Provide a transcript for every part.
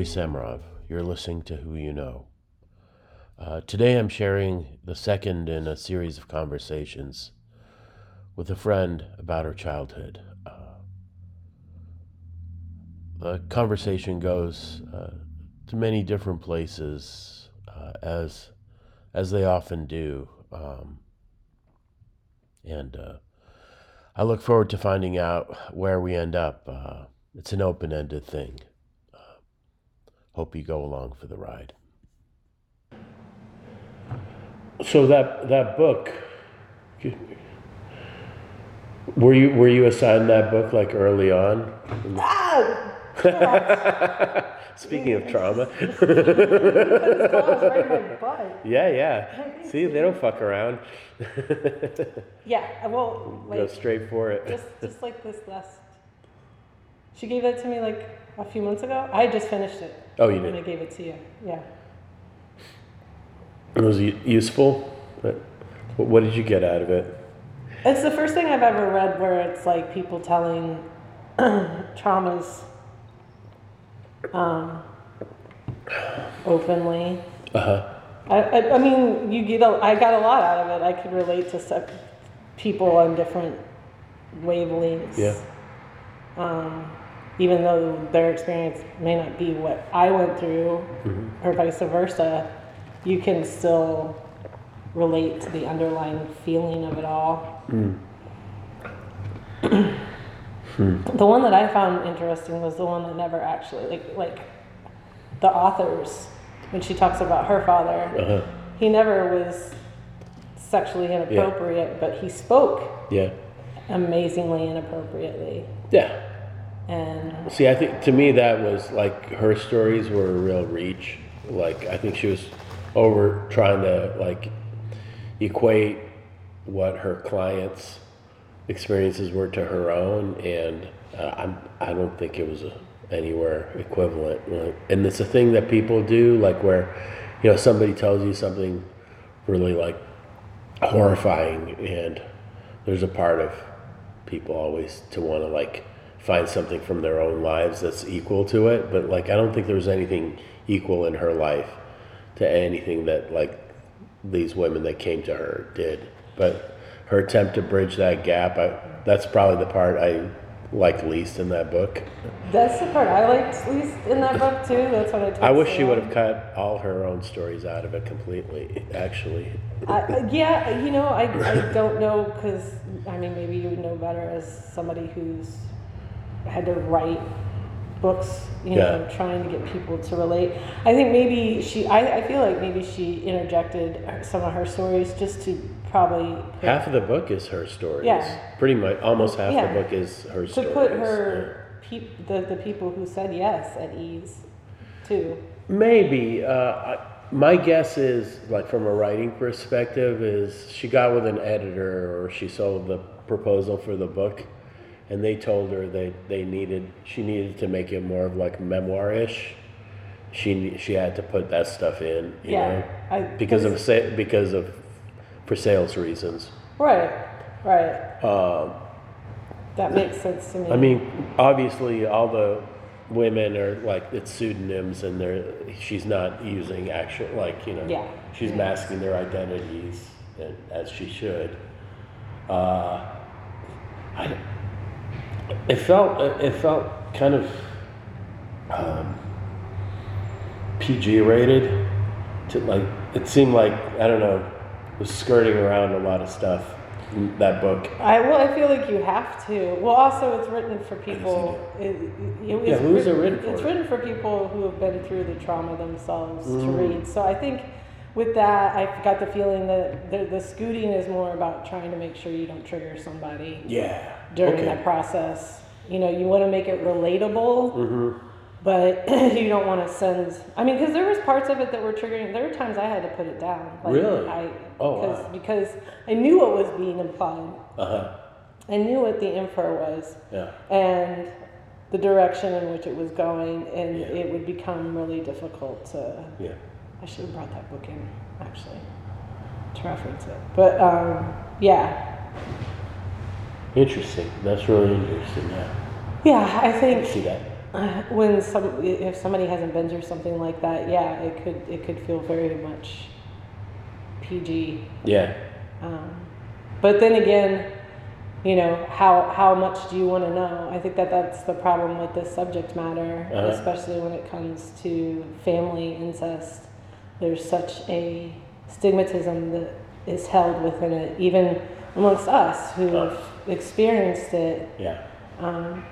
Dmitry Samarov. You're listening to Who You Know. Uh, today I'm sharing the second in a series of conversations with a friend about her childhood. Uh, the conversation goes uh, to many different places, uh, as as they often do, um, and uh, I look forward to finding out where we end up. Uh, it's an open-ended thing. Hope you go along for the ride. So that that book, were you were you assigned that book like early on? Ah! Speaking of trauma. Put his claws right in my butt. yeah, yeah. See, they don't fuck around. Yeah, well, Go straight for it. just just like this last. She gave that to me like a few months ago. I just finished it. Oh, you when did? I gave it to you. Yeah. Was it useful? But what did you get out of it? It's the first thing I've ever read where it's like people telling traumas um, openly. Uh huh. I, I, I mean, you get a, I got a lot out of it. I could relate to some people on different wavelengths. Yeah. Um, even though their experience may not be what I went through, Mm-hmm. or vice versa, you can still relate to the underlying feeling of it all. Mm. The one that I found interesting was the one that never actually like like the authors when she talks about her father. Uh huh. He never was sexually inappropriate, but he spoke Yeah. amazingly inappropriately. Yeah. And See, I think to me that was like her stories were a real reach. Like I think she was over trying to like equate what her clients' experiences were to her own, and uh, I'm I don't think it was anywhere equivalent. And it's a thing that people do, like where you know somebody tells you something really like horrifying, and there's a part of people always to want to like find something from their own lives that's equal to it but like i don't think there was anything equal in her life to anything that like these women that came to her did but her attempt to bridge that gap I, that's probably the part i liked least in that book that's the part I liked least in that book too. That's what I. i wish she would have cut all her own stories out of it completely actually I, yeah, you know, I, I don't know because I mean maybe you would know better as somebody who's had to write books, you know, Yeah. trying to get people to relate. I think maybe she. I, I feel like maybe she interjected some of her stories just to probably put, half of the book is her stories Yeah. pretty much almost half Yeah. the book is her story. to stories put her peop, the the people who said yes at ease, too. Maybe. Uh, I, my guess is, like from a writing perspective, is she got with an editor or she sold the proposal for the book, and they told her they they needed she needed to make it more of like memoir-ish. She she had to put that stuff in, you Yeah, know, I- because of sa- because of for sales reasons. Right, right. that makes sense to me. I mean, obviously, all the women are like it's pseudonyms, and they're she's not using actual like you know. Yeah. She's masking their identities, and, as she should. Uh, I, it felt it felt kind of um, PG rated. To like, it seemed like I don't know, was skirting around a lot of stuff. in That book. I well, I feel like you have to. Well, also it's written for people. It, it, it's Yeah, who's it written for? It's written for people who have been through the trauma themselves to Mm. read. So I think with that, I got the feeling that the, the scooting is more about trying to make sure you don't trigger somebody Yeah. During okay. that process. You know, you want to make it relatable, Mm-hmm. but you don't want to send. I mean, because there was parts of it that were triggering. There were times I had to put it down. Like, Really? I, Oh, because, wow. because I knew what was being implied. Uh huh. I knew what the info was Yeah. and the direction in which it was going, and Yeah. it would become really difficult to. Yeah. I should have brought that book in actually to reference it, but um, yeah, Interesting. That's really interesting. Yeah. yeah. I I think see that. uh, when some if somebody hasn't been through something like that, yeah, it could it could feel very much PG. Yeah. Um, but then again, you know, how how much do you want to know? I think that that's the problem with this subject matter, Uh-huh. especially when it comes to family incest. There's such a stigmatism that is held within it, even amongst us who've experienced it. Yeah. Um,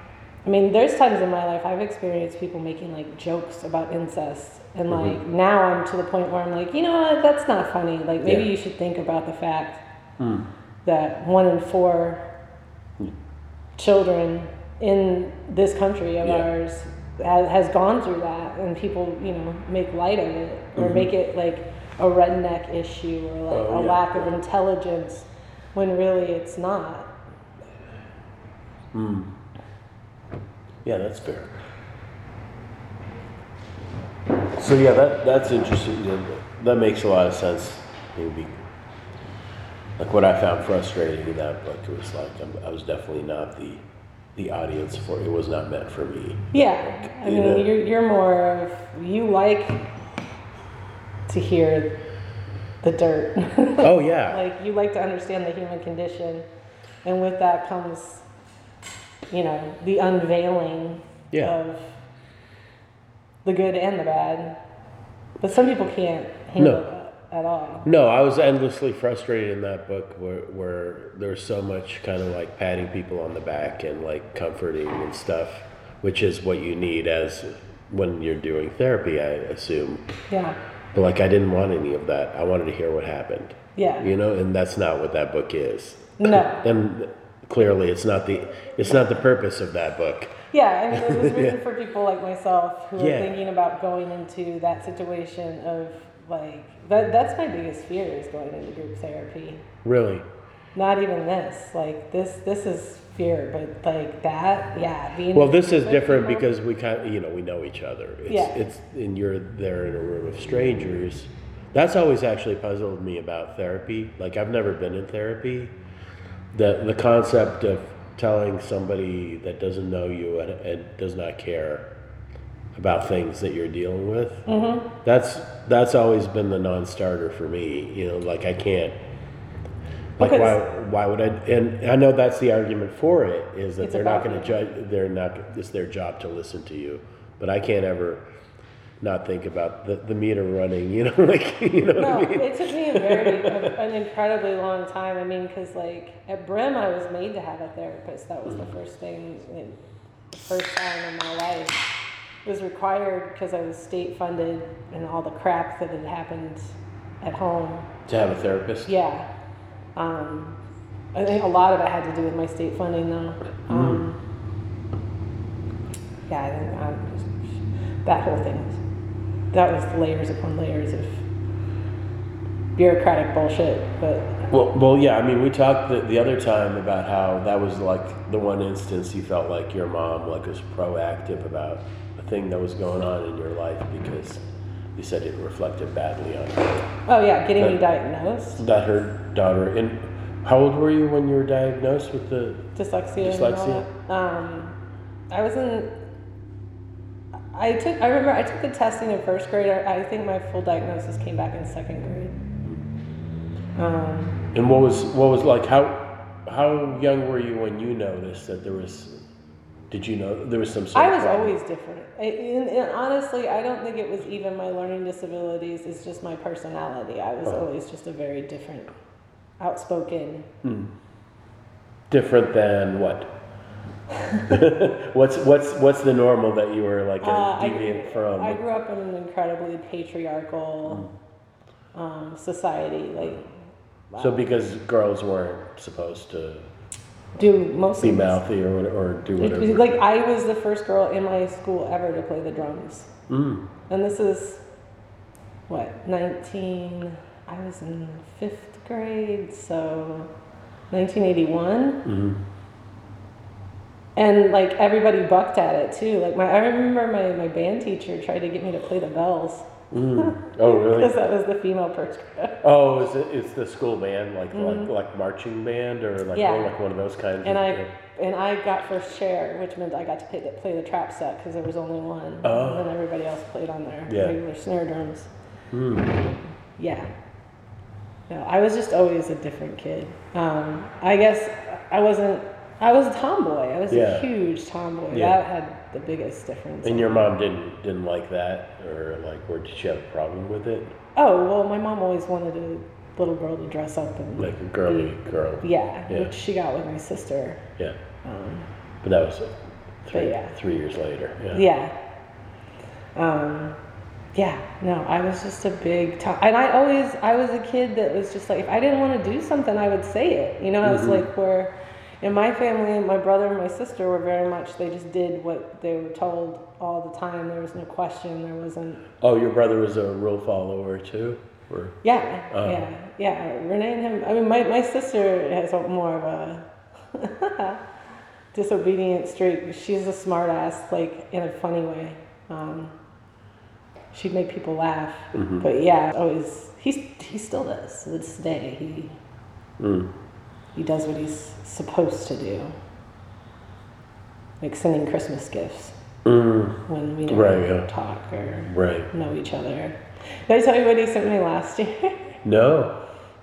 I mean, there's times in my life I've experienced people making like jokes about incest, and Mm-hmm. like now I'm to the point where I'm like, you know what, that's not funny. Like maybe Yeah. you should think about the fact Mm. that one in four children in this country of Yeah. ours has, has gone through that, and people, you know, make light of it or Mhm. make it like a redneck issue or like Oh, a yeah, lack of intelligence, when really it's not. Mm. Yeah, that's fair. So yeah, that that's interesting. Yeah, That makes a lot of sense. Maybe like what I found frustrating in that book it was like I'm, I was definitely not the the audience for it. Was not meant for me. Yeah, I You mean, know? you're, you're more of, you like to hear the dirt. Oh yeah, like, you like to understand the human condition. And with that comes, you know, the unveiling Yeah. of the good and the bad. But some people can't handle No. that at all. No, I was endlessly frustrated in that book where, where there's so much kind of like patting people on the back and like comforting and stuff, which is what you need as when you're doing therapy, I assume. Yeah, But like, I didn't want any of that. I wanted to hear what happened, yeah. you know, and that's not what that book is. No. And clearly, it's not the it's not the purpose of that book. Yeah, I mean, it was written for people like myself who are Yeah. thinking about going into that situation of like that. That's my biggest fear is going into group therapy. Really, Not even this. Like this. This is fear, but like that. Yeah, being. Well, this is different people- because we kind of, you know, we know each other. It's, Yeah. It's, and you're there in a room of strangers. That's always actually puzzled me about therapy. Like, I've never been in therapy. The, the concept of telling somebody that doesn't know you and, and does not care about things that you're dealing with, Mm-hmm. that's, that's always been the non-starter for me. You know, like I can't, like why, Because- why would I, and I know that's the argument for it, is that they're not gonna judge, they're not, it's their job to listen to you. But I can't ever not think about the, the meter running, you know, like, you know No, I mean? it took me a very an incredibly long time. I mean, because like at Brim, I was made to have a therapist. That was the first thing, the first time in my life. It was required because I was state funded and all the crap that had happened at home. To have a therapist? Yeah. Um, I think a lot of it had to do with my state funding, though. Um, yeah, I think um, just, that whole thing was, that was layers upon layers of bureaucratic bullshit. But Well, well, yeah, I mean, we talked the, the other time about how that was like the one instance you felt like your mom like was proactive about a thing that was going on in your life because you said it reflected badly on her. oh yeah, getting me diagnosed That her daughter, and how old were you when you were diagnosed with the, dyslexia. Dyslexia? Um, I was in. I took. I remember I took the testing in first grade. I, I think my full diagnosis came back in second grade. Um, and what was, what was like, how, how young were you when you noticed that there was, did you know, there was some sort I was problem? always different. I, and, and honestly, I don't think it was even my learning disabilities. It's just my personality. I was Uh-huh. always just a very different, outspoken. Different than what? what's what's what's the normal that you were like a Uh, I, deviant from? I grew up in an incredibly patriarchal um, society. Like, so because girls weren't supposed to do most be mouthy or or do whatever. like I was the first girl in my school ever to play the drums, mm. and this is what nineteen. I was in fifth grade, so 1981. hmm And like everybody bucked at it too. Like my, I remember my, my band teacher tried to get me to play the bells, Oh, really? because that was the female perch. Oh, is it? It's the school band, like like like marching band, or like Mm-hmm. Yeah. like one of those kinds. And of, I and I got first chair, which meant I got to play the, play the trap set because there was only one, Oh. and then everybody else played on their Yeah. regular snare drums. Hmm. Yeah. No, I was just always a different kid. Um, I guess I wasn't. I was a tomboy. I was Yeah. a huge tomboy. Yeah. That had the biggest difference. And your mom didn't didn't like that, or like, or did she have a problem with it? Oh well, my mom always wanted a little girl to dress up and Like a girly girl. yeah, Yeah. which she got with my sister. Yeah. Um, But that was three yeah. three years later. Yeah. Yeah. Um, yeah, no, I was just a big time. And I always, I was a kid that was just like, if I didn't want to do something, I would say it. You know, I was Mm-hmm. like, where in my family, my brother and my sister were very much, they just did what they were told all the time. There was no question. There wasn't, Oh, your brother was a rule follower too, or yeah, Oh. yeah, yeah. Renee and him, I mean, my, my sister has more of a disobedient streak. She's a smart ass, like in a funny way. Um, she'd make people laugh. Mm-hmm. But yeah, always he's he still does to this day. He Mm. He does what he's supposed to do. Like sending Christmas gifts Mm. when we never Right, yeah. talk or right? know each other. Did I tell you what he sent me last year? No.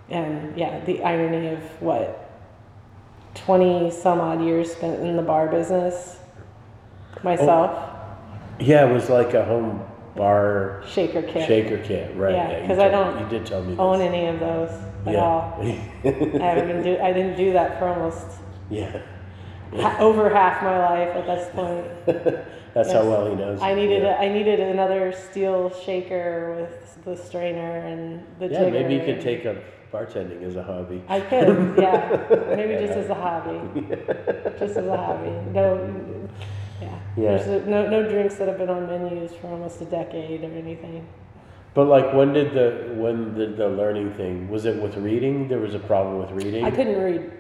and yeah, the irony of what twenty some odd years spent in the bar business myself, Yeah, it was like a home bar shaker kit. shaker kit, right? Yeah, you 'cause I don't You did tell me. own this. any of those at yeah. all. I haven't been do. I didn't do that for almost yeah. ha- over half my life at this point. That's how well he knows. I needed yeah. a, I needed another steel shaker with the strainer and the Yeah, jigger. maybe you could take up bartending as a hobby. I could, yeah. Maybe just as a hobby. Just as a hobby. No, yeah. Yeah. There's no no drinks that have been on menus for almost a decade or anything. But like, when did the when did the learning thing? Was it with reading? There was a problem with reading. I couldn't read.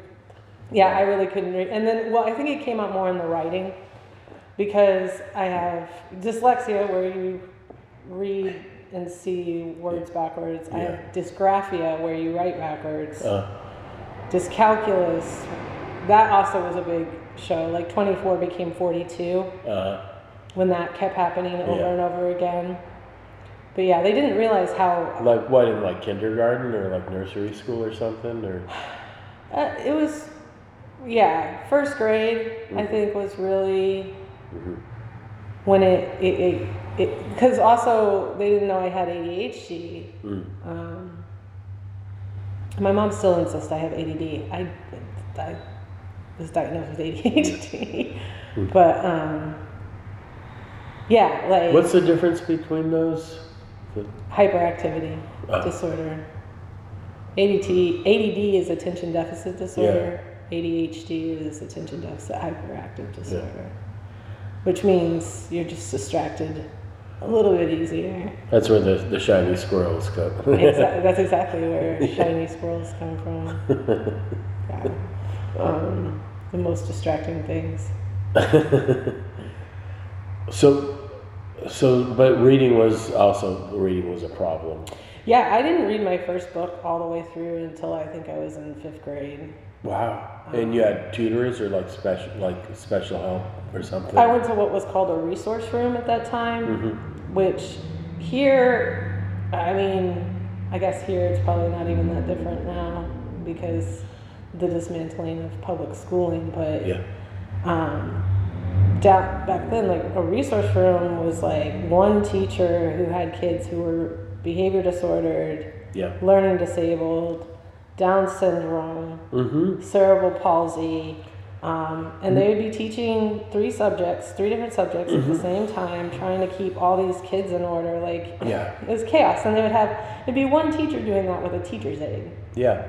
Yeah, I really couldn't read. And then, well, I think it came out more in the writing because I have dyslexia where you read and see words backwards. I have dysgraphia where you write backwards. Uh, Dyscalculus, that also was a big show. Like 24 became 42 uh, when that kept happening over Yeah. and over again. But yeah, they didn't realize how like what in like kindergarten or like nursery school or something or uh, it was. Yeah, first grade I think was really Mhm. when it it it because also they didn't know I had ADHD. Mm. Um, my mom still insists I have ADD. I, I was diagnosed with ADHD, but um, yeah, like What's the difference between those? Hyperactivity Oh. disorder. ADT, ADD is attention deficit disorder. ADHD is attention deficit hyperactive disorder, which means you're just distracted a little bit easier. That's where the, the shiny squirrels come. Exa- that's exactly where shiny squirrels come from. Yeah. Um, the most distracting things. so, so, but reading was also reading was a problem. Yeah, I didn't read my first book all the way through until I think I was in fifth grade. Wow. And you had tutors or like special like special help or something. I went to what was called a resource room at that time, Mm-hmm. which here, I mean, I guess here it's probably not even that different now because the dismantling of public schooling, but Yeah. um, down, back then, like a resource room was like one teacher who had kids who were behavior disordered, Yeah. learning disabled, Down syndrome, Mm-hmm. cerebral palsy, um, and they would be teaching three subjects, three different subjects at the same time, trying to keep all these kids in order. Like Yeah. it was chaos, and they would have it'd be one teacher doing that with a teacher's aide. Yeah.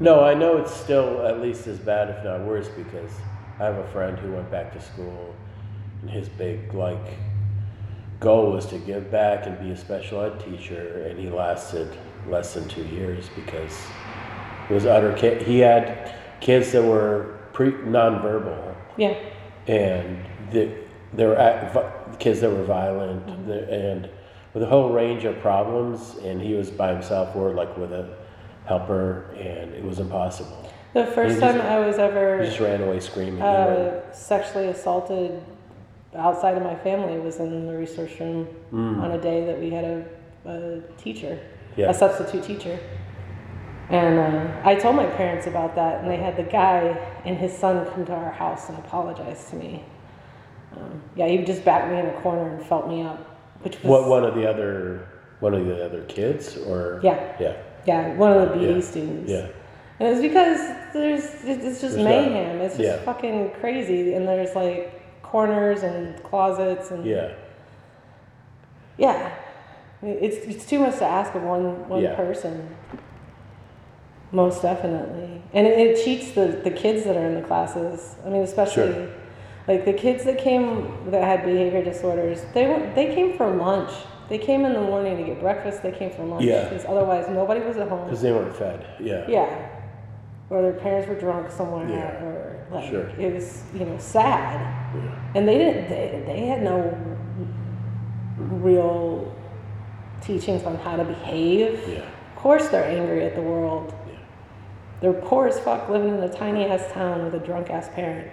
No, I know it's still at least as bad, if not worse, because I have a friend who went back to school, and his big like goal was to give back and be a special ed teacher, and he lasted less than two years because it was utter. Cha- he had kids that were pre nonverbal, Yeah, and the, they were at, kids that were violent, mm-hmm. the- and with a whole range of problems, and he was by himself or like with a helper, and it was impossible. The first time I was ever He just ran away screaming. Ran- uh, sexually assaulted outside of my family was in the resource room on a day that we had a, a teacher, Yeah. a substitute teacher. And uh, I told my parents about that, and they had the guy and his son come to our house and apologize to me. Um, yeah, he just backed me in a corner and felt me up, which was what one of the other one of the other kids or Yeah. yeah yeah one of the BD Yeah. students. yeah And it's because there's it's just There's mayhem. It's just yeah. fucking crazy, and there's like corners and closets and yeah yeah. It's it's too much to ask of one one Yeah. person. Most definitely, and it, it cheats the the kids that are in the classes. I mean, especially Sure. like the kids that came that had behavior disorders. They went they came for lunch. They came in the morning to get breakfast. They came for lunch Yeah. because otherwise nobody was at home. because they weren't fed yeah Yeah. Or their parents were drunk somewhere, Yeah. or like Sure. it was, you know, sad. Yeah. And they didn't. They, they had no real teachings on how to behave. yeah Of course, they're angry at the world. yeah They're poor as fuck, living in a tiny ass town with a drunk ass parent.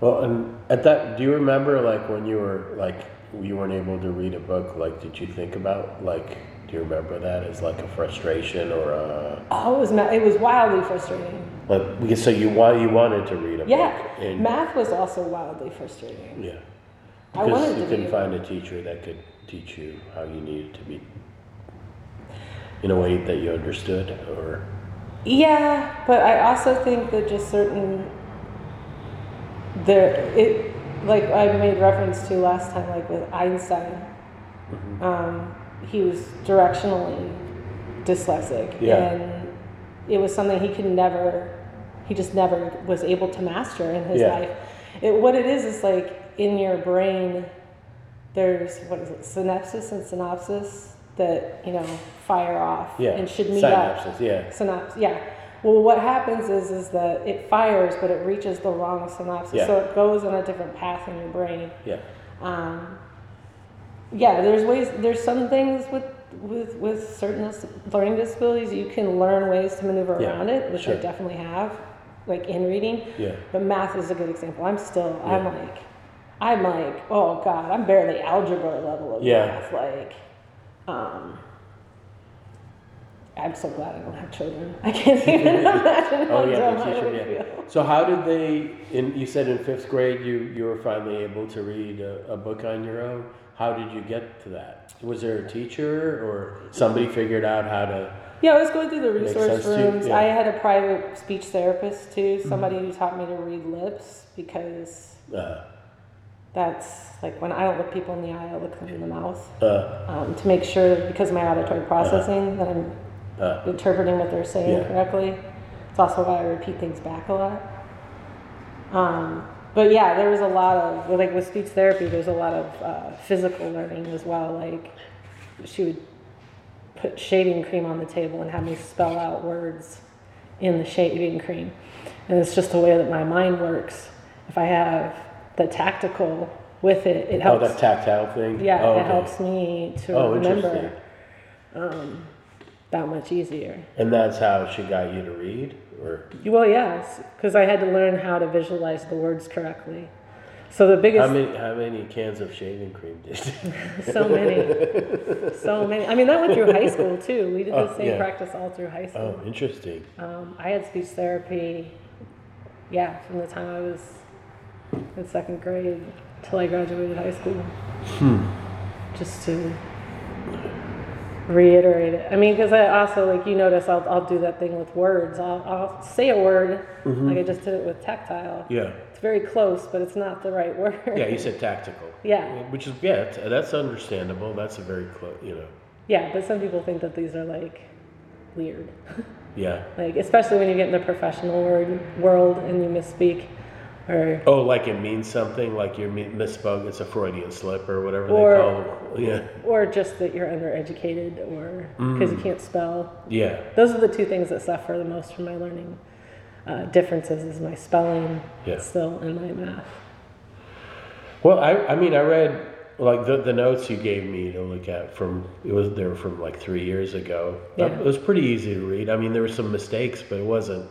well and at that do you remember like when you were like you weren't able to read a book like did you think about like do you remember that as like a frustration or a Oh, it was ma- it was wildly frustrating. like because so you want you wanted to read a Yeah, book and math was also wildly frustrating. yeah I because wanted you to couldn't find a teacher that could teach you how you needed to be in a way that you understood or Yeah, but I also think that just certain there it like I made reference to last time, like with Einstein, Mm-hmm. um, he was directionally dyslexic, Yeah. and it was something he could never, he just never was able to master in his Yeah. life. It, what it is is like in your brain, there's what is it, synapses and synopsis that you know fire off yeah and should meet up synapses yeah synapse yeah well what happens is is that it fires but it reaches the wrong synapses Yeah. so it goes on a different path in your brain yeah um, yeah there's ways there's some things with with with certain learning disabilities you can learn ways to maneuver Yeah, around it which i definitely have like in reading yeah but math is a good example i'm still i'm like i'm like oh god i'm barely algebra level of Yeah. math like um I'm so glad I don't have children. I can't even imagine how Oh yeah, dumb I would Yeah. feel. So how did they? In you said in fifth grade you you were finally able to read a, a book on your own. How did you get to that? Was there a teacher or somebody figured out how to? Yeah, I was going through the resource sense to you, rooms. yeah. I had a private speech therapist too, Mm-hmm. somebody who taught me to read lips because Uh, that's like when I don't look people in the eye, I look them in the mouth uh, um, to make sure because of my auditory processing that I'm uh, interpreting what they're saying Yeah. correctly. It's also why I repeat things back a lot. Um, but yeah, there was a lot of like with speech therapy. There's a lot of uh, physical learning as well. Like she would put shaving cream on the table and have me spell out words in the shaving cream, and it's just the way that my mind works. If I have the tactical with it, it helps. oh, that tactile thing. yeah, Oh, it okay. helps me to Oh, remember um, that much easier. And that's how she got you to read, or Well, yes, because I had to learn how to visualize the words correctly. So the biggest, how many how many cans of shaving cream did? you- so many, so many. I mean, that went through high school too. We did the Oh, same yeah. practice all through high school. oh, interesting. Um, I had speech therapy, yeah, from the time I was in second grade till I graduated high school. Hmm. Just to reiterate it. I mean, because I also, like, you notice I'll, I'll do that thing with words. I'll, I'll say a word, Mm-hmm. like I just did it with tactile. Yeah, It's very close, but it's not the right word. yeah. You said tactical. Yeah. Which is yeah, that's understandable. That's a very close. You know. Yeah, but some people think that these are like weird. Yeah. like, especially when you get in the professional word, world and you misspeak. Or, Oh, like it means something, like you mi- misspoke. It's a Freudian slip or whatever Or- they call it. Yeah, or just that you're undereducated or because you can't spell. yeah, Those are the two things that suffer the most from my learning uh, differences is my spelling Yeah. still and my math. Well, I, I mean, I read like the the notes you gave me to look at from it was they were from like three years ago. Yeah. It was pretty easy to read. I mean, there were some mistakes, but it wasn't.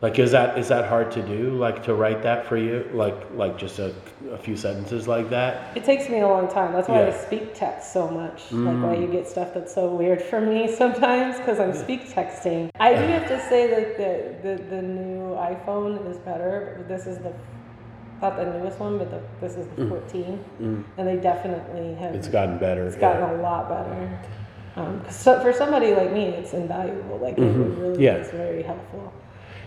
Like, is that is that hard to do? Like to write that for you? Like like just a, a few sentences like that? It takes me a long time. That's why I Yeah. Mm. speak text so much. Like why you get stuff that's so weird for me sometimes because I'm speak texting. I do have to say that the, the, the new iPhone is better. But this is the not the newest one, but the, this is the 14, and they definitely have. Mm. It's gotten better. it's gotten a lot better. Um, 'cause so for somebody like me, it's invaluable. Like it really Mm-hmm. Yeah. is very helpful.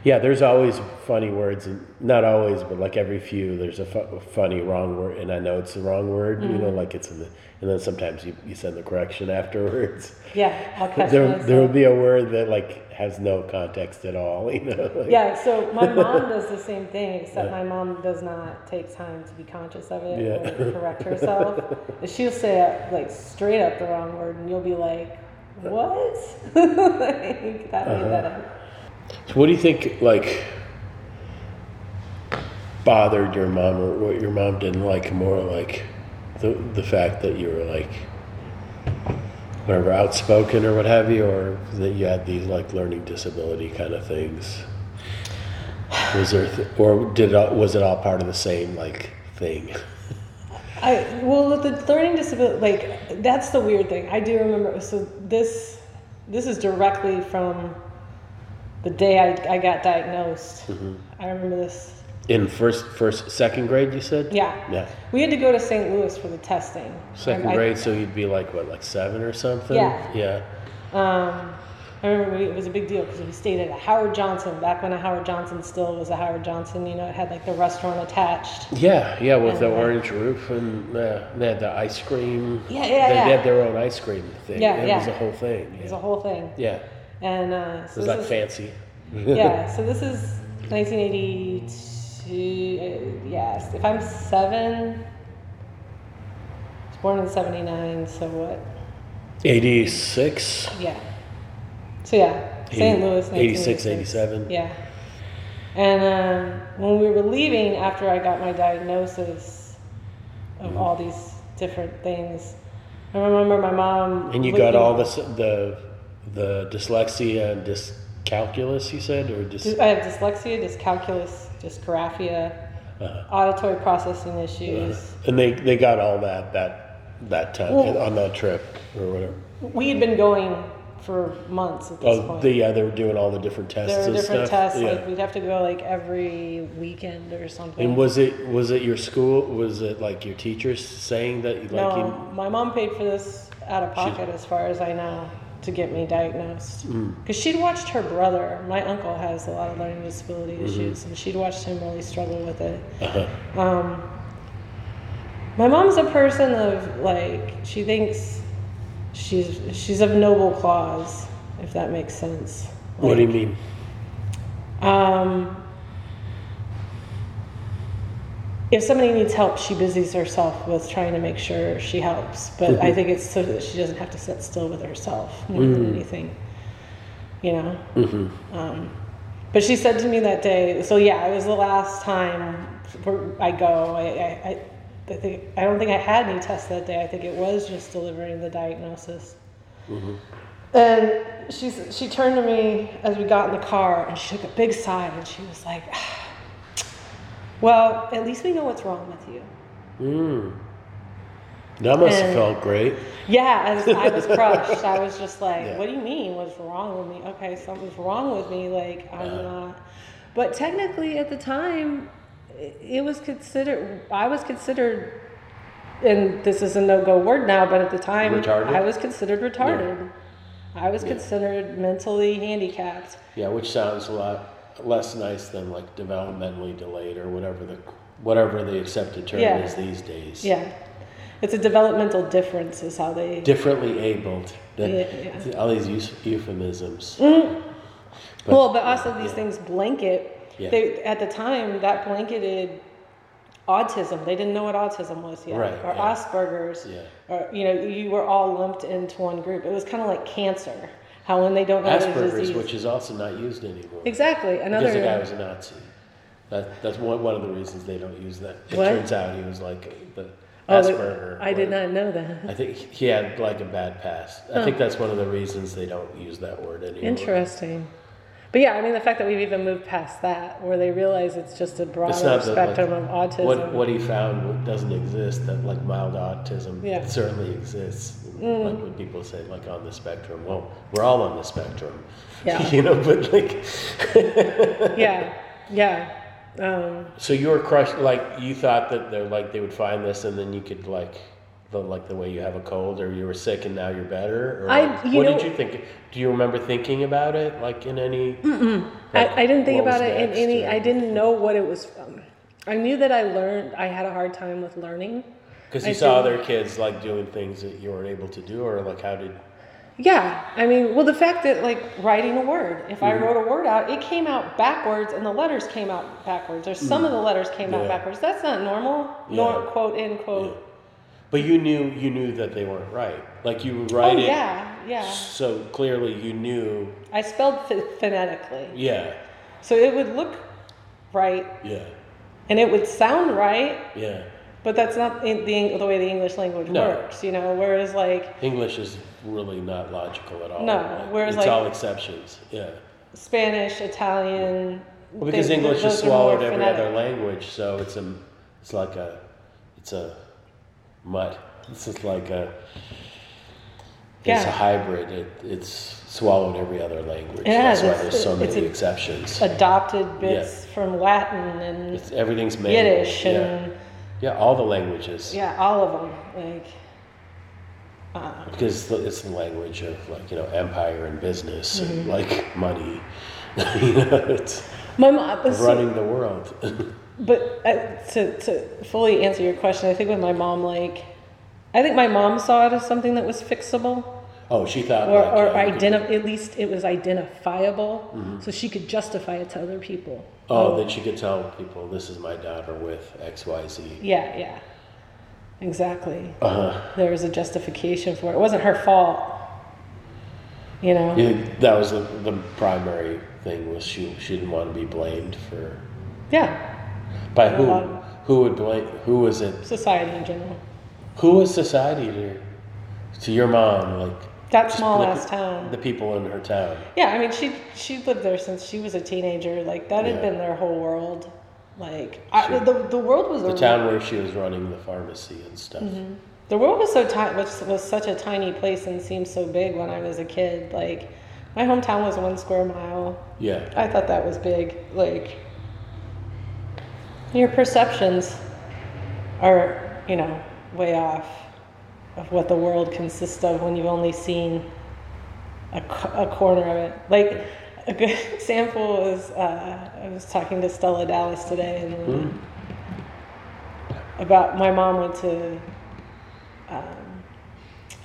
Yeah, there's always funny words, and not always, but like every few, there's a fu- funny wrong word, and I know it's the wrong word. You know, Mm-hmm. like it's in the, and then sometimes you, you send the correction afterwards. Yeah, I'll catch There, there will be a word that like has no context at all. You know. like- Yeah, so my mom does the same thing, except my mom does not take time to be conscious of it Yeah. or correct herself. She'll say like straight up the wrong word, and you'll be like, "What?" like, that Uh-huh. made that up. So what do you think like bothered your mom, or what your mom didn't like more, like the the fact that you were like whatever outspoken or what have you, or that you had these like learning disability kind of things? Was there, th- or did it, all- was it all part of the same like thing? I well, with the learning disability, like that's the weird thing. I do remember. So this this is directly from the day I, I got diagnosed. Mm-hmm. I remember this. In first, first, second grade, you said? Yeah. Yeah. We had to go to St. Louis for the testing. Second I- I- grade, so you'd be like what, like seven or something? Yeah. Yeah. Um, I remember we, it was a big deal because we stayed at a Howard Johnson back when a Howard Johnson still was a Howard Johnson. You know, it had like the restaurant attached. Yeah, yeah, with the uh, orange roof and uh, they had the ice cream. Yeah, yeah, they yeah. had their own ice cream thing. Yeah, it yeah. was a whole thing. It was a whole thing. yeah. And uh, it so was this like is, fancy. yeah, so this is 1982. Uh, yes, if I'm seven, I was born in '79. So what? Eighty-six. Yeah. So yeah, St. Eighty- Louis. 86, 87. Yeah. And um, when we were leaving after I got my diagnosis of Mm-hmm. all these different things, I remember my mom. And you got all this, the the dyslexia and dyscalculus, you said, or Dys- I have dyslexia, dyscalculus, dysgraphia, uh, auditory processing issues. and they they got all that that that time Well- on that trip or whatever. We had been going for months at this Oh, point. the, yeah, they were doing all the different tests there were and different stuff. tests. yeah. Like we'd have to go like every weekend or something. And was it was it your school? Was it like your teachers saying that you like no, you? my mom paid for this out of pocket, as far as I know, to get me diagnosed. Mm. Because she'd watched her brother. My uncle has a lot of learning disability Mm-hmm. issues, and she'd watched him really struggle with it. Uh-huh. Um, my mom's a person of like she thinks she's she's of noble cause, if that makes sense. What do you mean? Um, if somebody needs help, she busies herself with trying to make sure she helps. But I mm-hmm. think it's so that she doesn't have to sit still with herself more than mm-hmm. anything. You know. Mm-hmm. Um, but she said to me that day. So yeah, it was the last time I go. I, I, I, I think I don't think I had any tests that day. I think it was just delivering the diagnosis. And she's, she turned to me as we got in the car and she took a big sigh and she was like, ah, Well, at least we know what's wrong with you. Mm. That must have felt great. Yeah, I was, I was crushed. I was just like, Yeah. What do you mean? What's wrong with me? Okay, something's wrong with me. Like, I'm Uh-huh. not. But technically, at the time, it, was considered, I was considered, and this is a no go word now, but at the time, Retarded? I was considered retarded. I was considered mentally handicapped. Yeah, which sounds a lot less nice than like developmentally delayed or whatever the whatever the accepted term Yeah. is these days. Yeah. It's a developmental difference, is how they. Differently abled. Yeah, yeah. All these euphemisms. Mm-hmm. well, but also these things blanket. Yeah. They at the time that blanketed autism. They didn't know what autism was yet, Right, or. Asperger's, Yeah. or you know, you were all lumped into one group. It was kind of like cancer. How when they don't the Asperger's, disease. which is also not used anymore. exactly another. Because the guy was a Nazi. That, that's one, one of the reasons they don't use that. It What? turns out he was like the Oh, Asperger. I did not know that. I think he had like a bad past. I think that's one of the reasons they don't use that word anymore. Interesting. But yeah, I mean, the fact that we've even moved past that, where they realize it's just a broader not like, spectrum of autism. What what he found doesn't exist. That like mild autism Yeah. Mm. certainly exists. Like when people say like on the spectrum, well, we're all on the spectrum. Yeah. you know, but like, yeah, yeah. Um, so you were crushed. Like you thought that they're like they would find this, and then you could like. The, like the way you have a cold, or you were sick and now you're better. Or I- you what know- did you think? Do you remember thinking about it, like in any? I, like, I didn't think about it in any. or- I didn't know what it was from. I knew that I learned. I had a hard time with learning. Because I you saw think- other kids like doing things that you weren't able to do, or like how did? Yeah, I mean, well, the fact that like writing a word, if Mm-hmm. I wrote a word out, it came out backwards, and the letters came out backwards, or some of the letters came out backwards. That's not normal. Nor Yeah. quote end quote. But you knew you knew that they weren't right. Like you would Oh yeah, yeah. so clearly you knew. I spelled ph- phonetically, Yeah, so it would look right, yeah, and it would sound right, yeah. but that's not the the way the English language No. works. You know, whereas like English is really not logical at all. No, Like, whereas, it's like- all exceptions. Yeah. Spanish, Italian. Well, because English is swallowed every other language, so it's a, it's like a, it's a mutt. This is like a. It's a hybrid. It, it's swallowed every other language. Has. That's why there's so many a- exceptions. Adopted bits from Latin and It's, everything's made. Yiddish yeah. and yeah, all the languages. yeah, all of them. Like, uh, Because it's the language of like you know empire and business and Mm-hmm. like money. you know, it's my mom. see, running the world. But uh, to, to fully answer your question, I think with my mom, like, I think my mom saw it as something that was fixable, oh, she thought. or, like, or could- identi- at least it was identifiable, so she could justify it to other people. Oh, that she could tell people this is my daughter with X Y Z. Yeah, yeah, exactly. Uh huh. There was a justification for it. It wasn't her fault. You know. Yeah, that was the, the primary thing was she she didn't want to be blamed for Yeah. By who who would blame who was it Society in general. who was society to to your mom like That small ass town. the people in her town Yeah, I mean, she she lived there since she was a teenager. Like that had Yeah. been their whole world. Like I, the the world was the a, town where she was running the pharmacy and stuff Mm-hmm. The world was so tiny, which was such a tiny place and seemed so big when I was a kid. Like my hometown was one square mile. yeah I thought that was big. Like your perceptions are, you know, way off of what the world consists of when you've only seen a, a corner of it. Like a good example is uh, I was talking to Stella Dallas today and Hmm. about my mom went to um,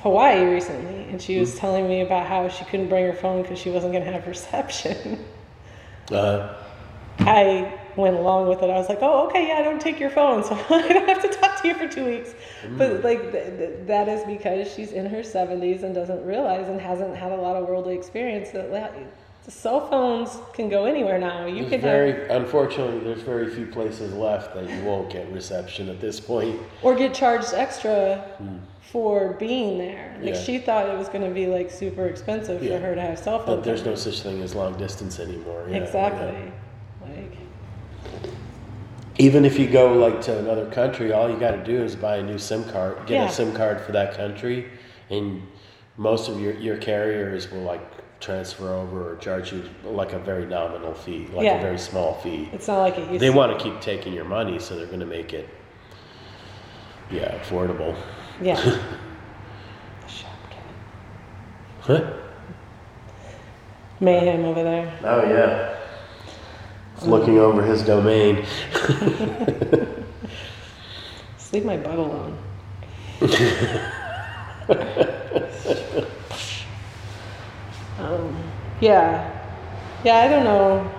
Hawaii recently and she was telling me about how she couldn't bring her phone because she wasn't going to have reception. uh, I went along with it. I was like, "Oh, okay, yeah, I don't take your phone, so I don't have to talk to you for two weeks." But mm. like th- th- that is because she's in her seventies and doesn't realize and hasn't had a lot of worldly experience that la- cell phones can go anywhere now. You there's can very have, unfortunately there's very few places left that you won't get reception at this point or get charged extra hmm. for being there. Like Yeah. she thought it was going to be like super expensive Yeah. for her to have cell phone. but there's no such thing as long distance anymore yeah, exactly. Even if you go like to another country, all you got to do is buy a new SIM card, get Yeah. a SIM card for that country, and most of your your carriers will like transfer over or charge you like a very nominal fee, like Yeah. a very small fee. it's not like it used They to. want to keep taking your money, so they're going to make it yeah affordable. Yeah. the shop cat. Huh? Mayhem over there. Oh yeah. Looking over his domain. Just leave my butt alone. um, yeah. Yeah, I don't know.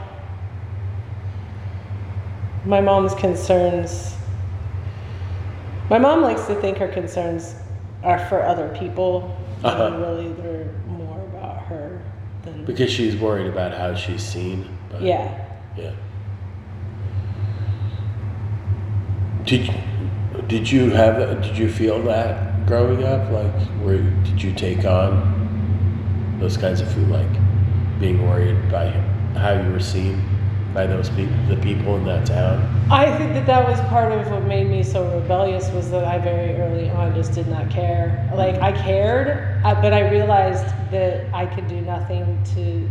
My mom's concerns. My mom likes to think her concerns are for other people. Uh-huh. And really, they're more about her than. Because she's worried about how she's seen. But, Yeah. Yeah. Did you, Did you have? Did you feel that growing up? Like, where did you take on those kinds of food, like being worried by how you were seen by those people, the people in that town? I think that that was part of what made me so rebellious was that I very early on just did not care. Like I cared, uh, but I realized that I could do nothing to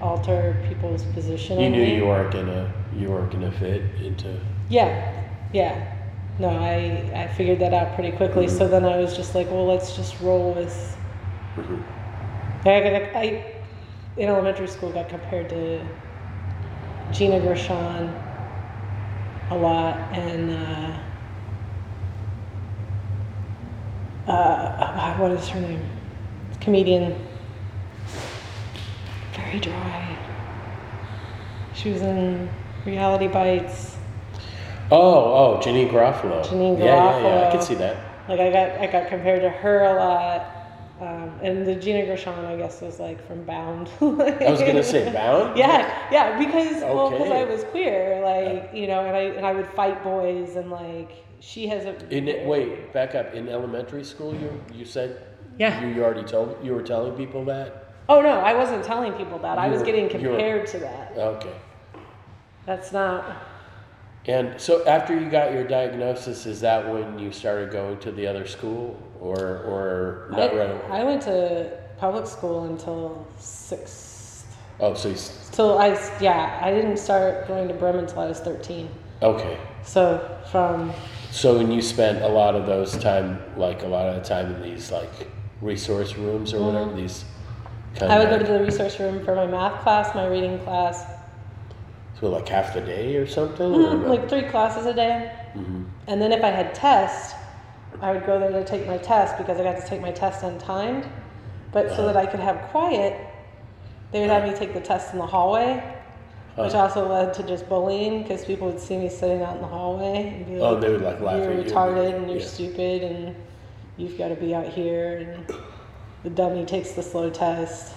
alter people's position. You knew you weren't gonna, you weren't gonna fit into. Yeah, yeah. No, I I figured that out pretty quickly. Mm-hmm. So then I was just like, well, let's just roll with. Mhm. I, I in elementary school got compared to Gina Gershon a lot, and uh, uh, what is her name? Comedian. Very dry. She was in Reality Bites. Oh, oh, Janeane Garofalo. Janeane Yeah, yeah, yeah. I Garofalo. can see that. Like I got I got compared to her a lot. Um, and the Gina Gershon, I guess, was like from Bound. I was gonna say Bound. Yeah, yeah, because well, because I was queer, like you know, and I and I would fight boys, and like she has a. In it, wait, back up. In elementary school, you you said. Yeah. You, you already told you were telling people that. Oh no, I wasn't telling people that. I was getting compared to that. Okay. That's not. And so after you got your diagnosis, is that when you started going to the other school, or or not I, right away? I went to public school until sixth. oh, so you, s- Till I yeah, I didn't start going to Bremen until I was thirteen. okay. So from So when you spent a lot of those time, like a lot of the time in these like resource rooms or whatever, mm-hmm. these kind Mm-hmm. I would go to the resource room for my math class, my reading class, so like half the day or something. or Mhm, no? like three classes a day. Mhm. And then if I had tests, I would go there to take my test because I got to take my test untimed. But so that I could have quiet, they would have me take the test in the hallway, which Huh. also led to just bullying because people would see me sitting out in the hallway and be like, Oh, they would, like, laugh You're at you." retarded and you're Yeah. stupid and you've got to be out here and the dummy takes the slow test.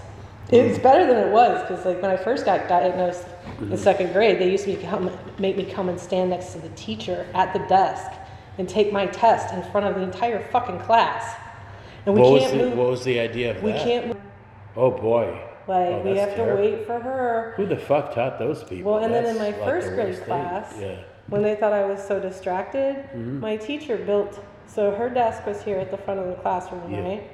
It's better than it was because like when I first got diagnosed Mm-hmm. in second grade, they used to come, make me come and stand next to the teacher at the desk and take my test in front of the entire fucking class. And we what can't the move. what was the idea of we that? We can't move. Oh boy. Like Oh, we have terrible. to wait for her. Who the fuck taught those people? Well, and then in my like, first grade thing. class, Yeah. when they thought I was so distracted, Mm-hmm. my teacher built. So her desk was here at the front of the classroom, Yeah. right?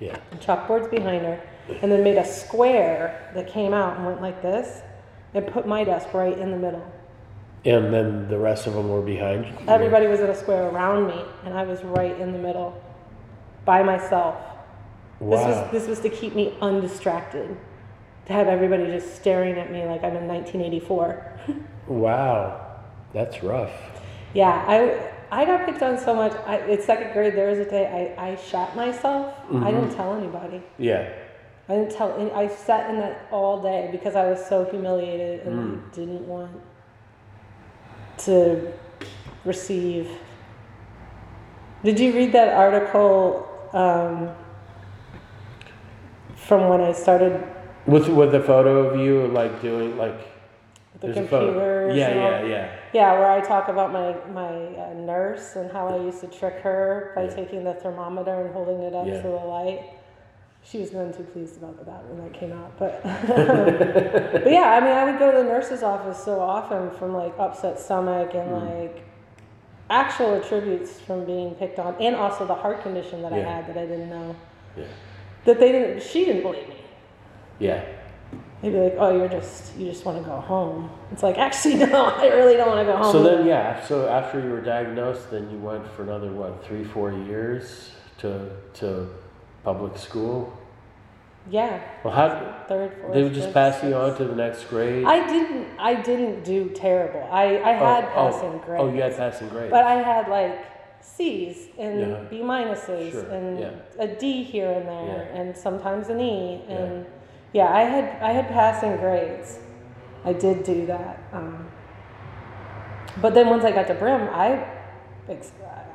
Yeah. And chalkboards behind her, and then made a square that came out and went like this, and put my desk right in the middle. And then the rest of them were behind you. Everybody was in a square around me, and I was right in the middle, by myself. Wow. This was this was to keep me undistracted, to have everybody just staring at me like I'm in 1984. wow. That's rough. Yeah, I I got picked on so much. I, it's second grade. There was a day I, I shot myself. I didn't tell anybody. Yeah. I didn't tell. Any, I sat in that all day because I was so humiliated and I didn't want to receive. Did you read that article um, from when I started With with the photo of you like doing like the there's computers? Yeah, yeah, yeah. Yeah, where I talk about my my uh, nurse and how I used to trick her by Yeah. taking the thermometer and holding it up Yeah. to the light. She was none too pleased about that when that came out, but but yeah, I mean, I would go to the nurse's office so often from like upset stomach and Mm. like actual attributes from being picked on, and also the heart condition that I had that I didn't know Yeah. that they didn't. She didn't believe me. Yeah. They'd be like, "Oh, you're just you just want to go home." It's like, actually, no, I really don't want to go home. So then, yeah. So after you were diagnosed, then you went for another what, three, four years to to public school. yeah, Well, how third, fourth. they would just fifth, pass you on to the next grade? I didn't. I didn't do terrible. I, I Oh, had oh, passing grades. Oh, you had passing grades. But I had like C's and Yeah. B minuses Sure, and yeah. a D here and there Yeah. and sometimes an E and yeah. I had I had passing grades. I did do that. Um, but then once I got to Brehm, I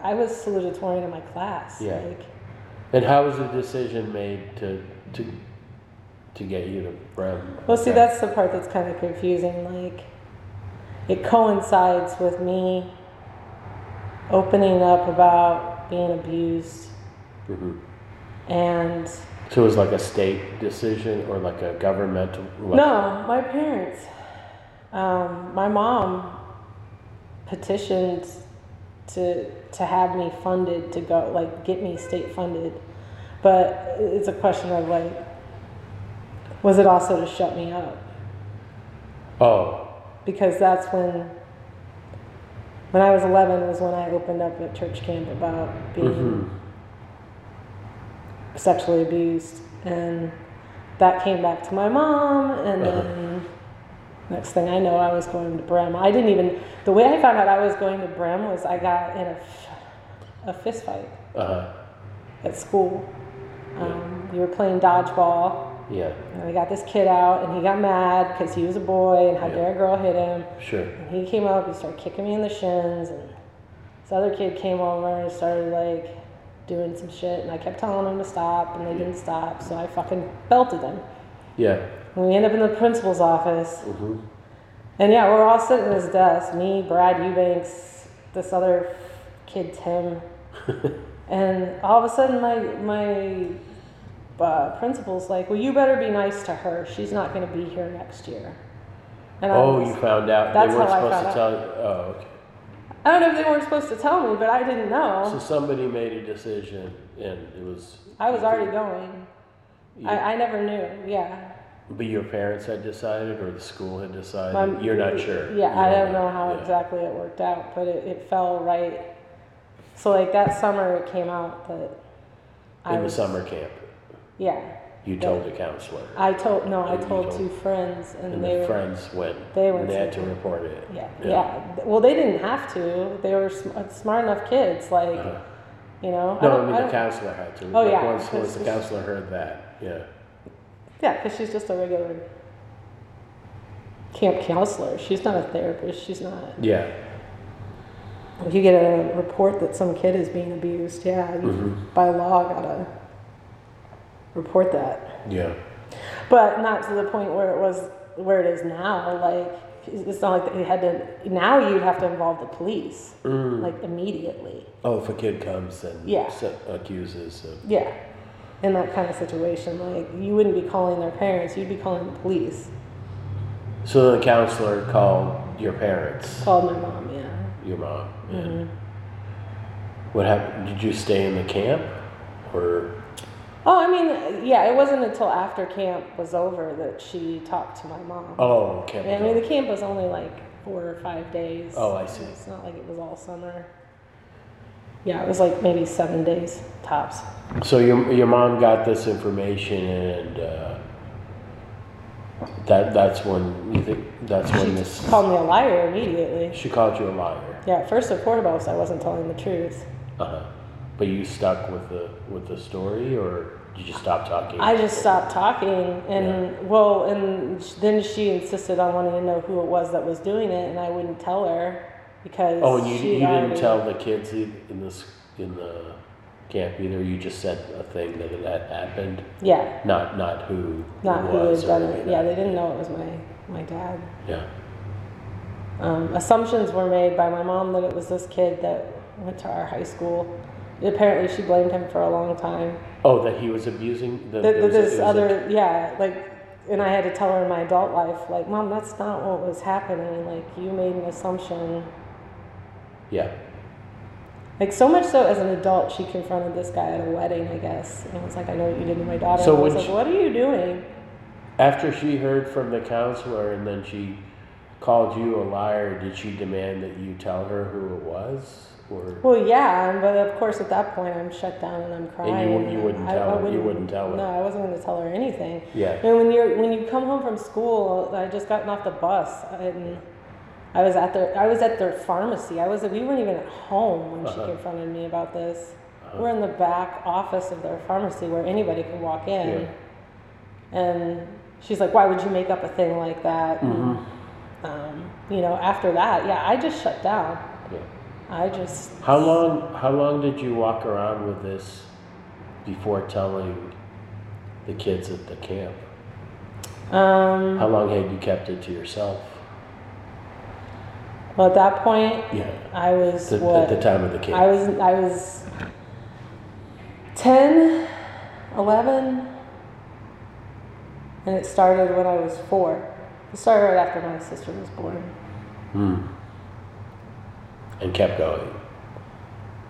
I was salutatorian in my class. Yeah. Like, and how was the decision made to to to get you to Brehm? Well, see, that's the part that's kind of confusing. Like, it coincides with me opening up about being abused hmm and So it was like a state decision or like a governmental? Like, no my parents um, my mom petitioned to to have me funded to go like get me state funded. But it's a question of like was it also to shut me up? Oh, because that's when when I was 11 was when I opened up at church camp about being hmm sexually abused and that came back to my mom and Uh-huh. then next thing I know I was going to Brehm. I didn't even the way I found out I was going to Brehm was I got in a, a fist fight uh-huh, at school. Um, we were playing dodgeball yeah, and I got this kid out and he got mad because he was a boy and how Yeah. dare a girl hit him. sure. And he came up, he started kicking me in the shins, and this other kid came over and started like doing some shit, and I kept telling them to stop, and they didn't stop, so I fucking belted them. Yeah. And we end up in the principal's office, hmm and yeah, we're all sitting at his desk, me, Brad Eubanks, this other kid Tim, and all of a sudden my my uh, principal's like, "Well, you better be nice to her. She's not going to be here next year." And Oh, was- you found out. That's they weren't how I supposed found to out. tell you. Oh, okay. I don't know if they weren't supposed to tell me, but I didn't know. So somebody made a decision and it was. I was already going. You- I, I never knew. Yeah. but your parents had decided or the school had decided? My- You're not sure? Yeah, I don't know how Yeah. exactly it worked out, but it, it fell right. So like that summer, it came out that I In the summer camp, Yeah, you told the counselor. I told no, I And you told told- two friends, and, And they the were friends went. they went and they had to- report it. yeah, Yeah. Well, they didn't have to. They were sm- uh, smart enough kids, like Uh-huh. you know. No, I don't- mean the don't- counselor had to. Oh, Like, yeah, Once, once the counselor heard that, yeah. Yeah, because she's just a regular camp counselor. She's not a therapist. She's not. Yeah. If you get a report that some kid is being abused, yeah, you Mhm. by law gotta report that. Yeah. But not to the point where it was where it is now. Like it's not like they had to. Now you'd have to involve the police, Mm. like immediately. Oh, if a kid comes and Yeah. accuses of. Yeah, in that kind of situation, like you wouldn't be calling their parents. You'd be calling the police. So the counselor called your parents, Called my mom. Yeah. your mom. Yeah. Mm-hmm. what happened? Did you stay in the camp, or Oh, I mean, yeah, it wasn't until after camp was over that she talked to my mom. oh, camp? I mean, the camp was only like four or five days. Oh, I see. It's not like it was all summer. Yeah, it was like maybe seven days tops. So your your mom got this information, and uh, that that's when you think that's She when this called me a liar immediately. she called you a liar. Yeah, at first and foremost, I wasn't telling the truth. Uh-huh. But you stuck with the with the story, or did you stop talking? I just stopped talking, and well, and then she insisted on wanting to know who it was that was doing it, and I wouldn't tell her because Oh, and you, you didn't tell the kids in this in the camp either. You just said a thing that it had happened, Yeah, not not who not who had was. done it. Yeah, they didn't know it was my my dad. Yeah. Um, assumptions were made by my mom that it was this kid that went to our high school. Apparently, she blamed him for a long time. Oh, that he was abusing the. That, there that was this it was a- other, yeah, like, and I had to tell her in my adult life, like, mom, that's not what was happening. Like, you made an assumption. yeah. Like, so much so as an adult, she confronted this guy at a wedding, I guess. And was like, I know what you did to my daughter. So and I was like, she- what are you doing? After she heard from the counselor and then she called you a liar, did she demand that you tell her who it was, or? Well, yeah, but of course, at that point, I'm shut down and I'm crying. wou- you wouldn't I- tell I her- you wouldn't tell her. No, I wasn't going to tell her anything. Yeah. And when you're when you come home from school, I just gotten off the bus and I was at their I was at their pharmacy. I was we weren't even at home when Uh-huh. she confronted me about this. We're in the back office of their pharmacy where anybody can walk in. And she's like, "Why would you make up a thing like that?" And, um, you know, after that, yeah, I just shut down. I just How long? How long did you walk around with this before telling the kids at the camp? um How long had you kept it to yourself? Well, at that point, Yeah. I was The, what? at the time of the case. I was I was 10, 11, and it started when I was four. It started right after my sister was born. Hmm. And kept going.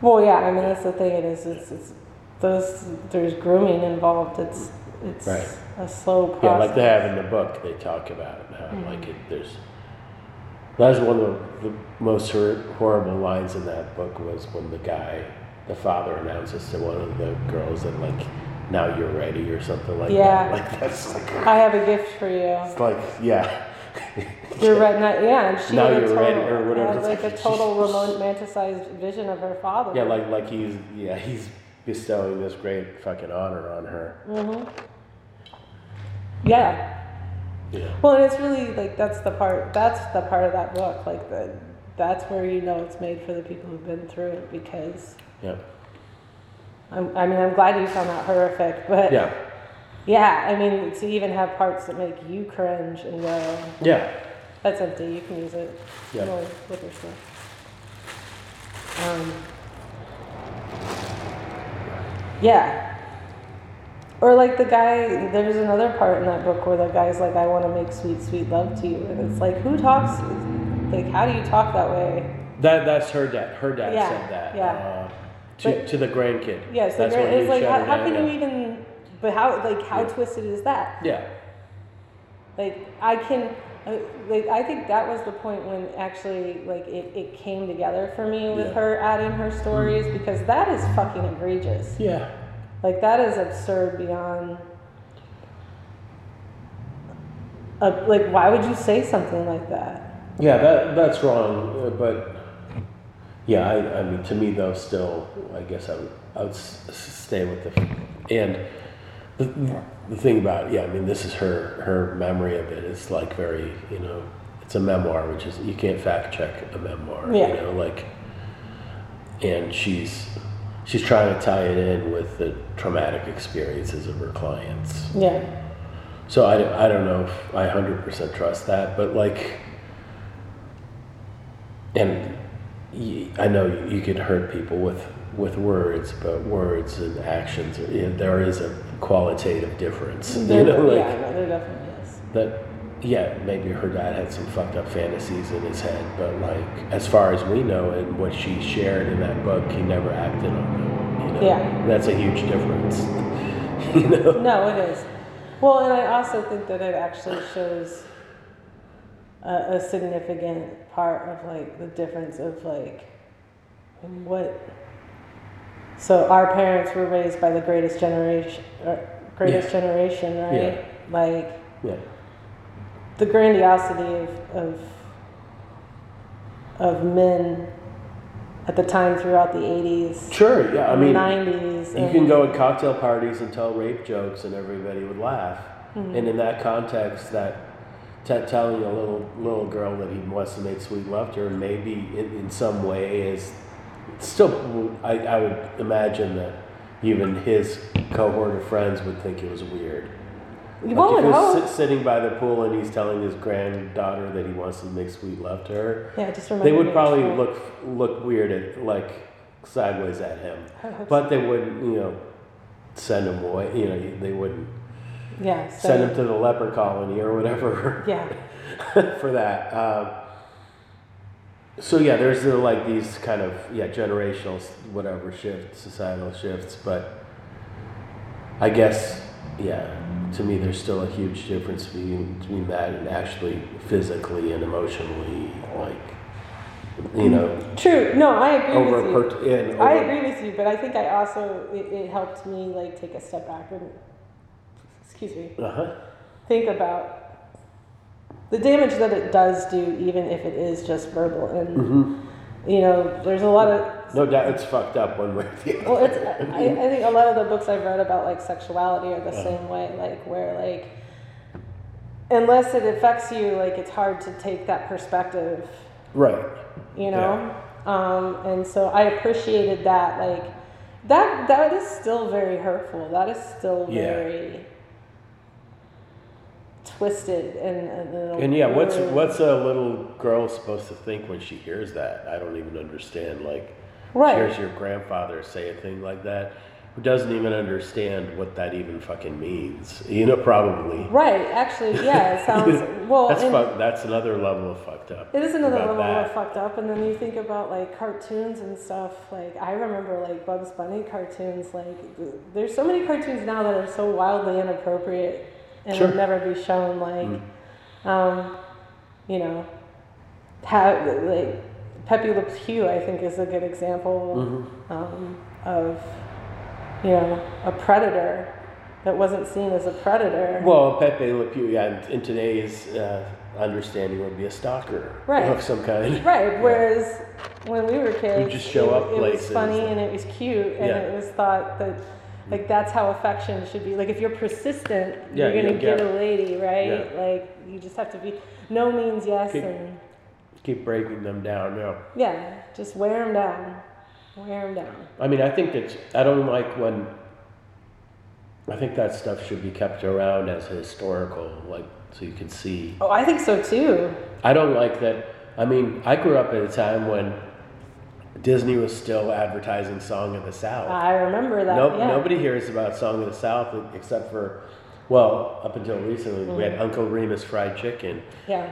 Well, yeah, I mean that's the thing. It is. It's, it's those. There's grooming involved. It's it's Right. a slow process. Yeah, like they have in the book, they talk about how Mm-hmm. like it, there's. That was one of the most horrible lines in that book was when the guy, the father announces to one of the girls that like, now you're ready or something like Yeah. that. Like that's like, I have a gift for you. it's like yeah. You're right. Not, yeah, and she Now had a you're total, ready, or whatever. had, like a total romanticized vision of her father. Yeah, like like he's yeah he's bestowing this great fucking honor on her. Mm-hmm. Yeah. Yeah. Well, and it's really like that's the part. That's the part of that book. Like the that's where you know it's made for the people who've been through it because Yeah. I'm, I mean I'm glad you found that horrific, but Yeah. Yeah, I mean to even have parts that make you cringe and go, Yeah. that's empty. You can use it. Yeah. More stuff. Um, yeah. Or like the guy, there's another part in that book where the guy's like, I want to make sweet, sweet love to you. And it's like, who talks, like, how do you talk that way? That that's her dad. Her dad Yeah, said that. yeah. Uh, to, But- to the grandkid. Yes, the that's gra- he it's like, how, how can yeah. you even, but how, like, how Yeah. twisted is that? Yeah. Like, I can, uh, like, I think that was the point when actually, like, it, it came together for me with Yeah. her adding her stories because that is fucking egregious. Yeah. Like that is absurd beyond. Uh, like, why would you say something like that? Yeah, that that's wrong. uh, But yeah, I, I mean, to me though, still, I guess I would I would stay with the and the the thing about yeah, I mean, this is her her memory of it. it is like very you know, it's a memoir, which is you can't fact check a memoir. Yeah. You know, like, and she's she's trying to tie it in with the traumatic experiences of her clients. Yeah, So I, don't- I don't know if I 100% trust that, but like, and I know you can hurt people with, with words, but words and actions, are- yeah, there is a qualitative difference. You know, like yeah, there definitely is. that, yeah, maybe her dad had some fucked up fantasies in his head, but like, as far as we know and what she shared in that book, he never acted on them. You know? Yeah. That's a huge difference. you know? No, it is. Well, and I also think that it actually shows a, a significant part of like the difference of like what. So our parents were raised by the greatest generation, greatest generation, right? Yeah. Like Yeah. the grandiosity of, of of men at the time throughout the 80s Sure, yeah. I mean, 90s You can go at cocktail parties and tell rape jokes, and everybody would laugh. Mm-hmm. And in that context, that t- telling a little little girl that he wants to make sweet love to her, maybe in, in some way is still. I, I would imagine that even his cohort of friends would think it was weird. Like well, if he was sit, sitting by the pool and he's telling his granddaughter that he wants to make sweet love to her, yeah just remember they would probably look look weird at like sideways at him, but they wouldn't, you know, send him away. You know, they wouldn't yeah so, send him to the leper colony or whatever yeah for that. Um, so yeah, there's uh, like these kind of yeah generational whatever shifts, societal shifts, but I guess yeah, to me there's still a huge difference between, between that and actually physically and emotionally like you know true no i agree over with you per, and i agree with you but i think i also it, it helped me like take a step back and excuse me Uh-huh. think about the damage that it does do even if it is just verbal and Mm-hmm. you know there's a lot of No doubt it's fucked up one way or the other. well it's I, I think a lot of the books i've read about like sexuality are the Uh-huh. same way like where like unless it affects you like it's hard to take that perspective right. you know um, and so i appreciated that like that that is still very hurtful that is still Yeah. very twisted and and, And yeah, what's what's a little girl supposed to think when she hears that? I don't even understand. Like, Right. she hears your grandfather say a thing like that, who doesn't even understand what that even fucking means. You know, probably. right? Actually, yeah, it sounds well. that's fuck, That's another level of fucked up. It is another level that. of fucked up, and then you think about like cartoons and stuff. Like I remember like Bugs Bunny cartoons. Like there's so many cartoons now that are so wildly inappropriate and Sure. never be shown. Like, Mm. um, you know, how like Pepe Le Pew, I think, is a good example Mm-hmm. um, of you know a predator that wasn't seen as a predator. Well, Pepe Le Pew, yeah, in, in today's uh, understanding, would be a stalker Right. of some kind. Right. Whereas when we were kids, you just show it, up it was funny and- and it was cute, and Yeah. it was thought that like that's how affection should be. Like if you're persistent, Yeah, you're gonna get get- a lady, right? Yeah. Like you just have to be no means yes, Keep- and Keep breaking them down. No. yeah, just wear them down, wear them down. I mean, I think that I don't like when. I think that stuff should be kept around as historical, like so you can see. Oh, I think so too. I don't like that. I mean, I grew up at a time when Disney was still advertising Song of the South. I remember that. no, yeah. Nobody hears about Song of the South except for, well, up until recently, we Mm-hmm. had Uncle Remus Fried Chicken Yeah.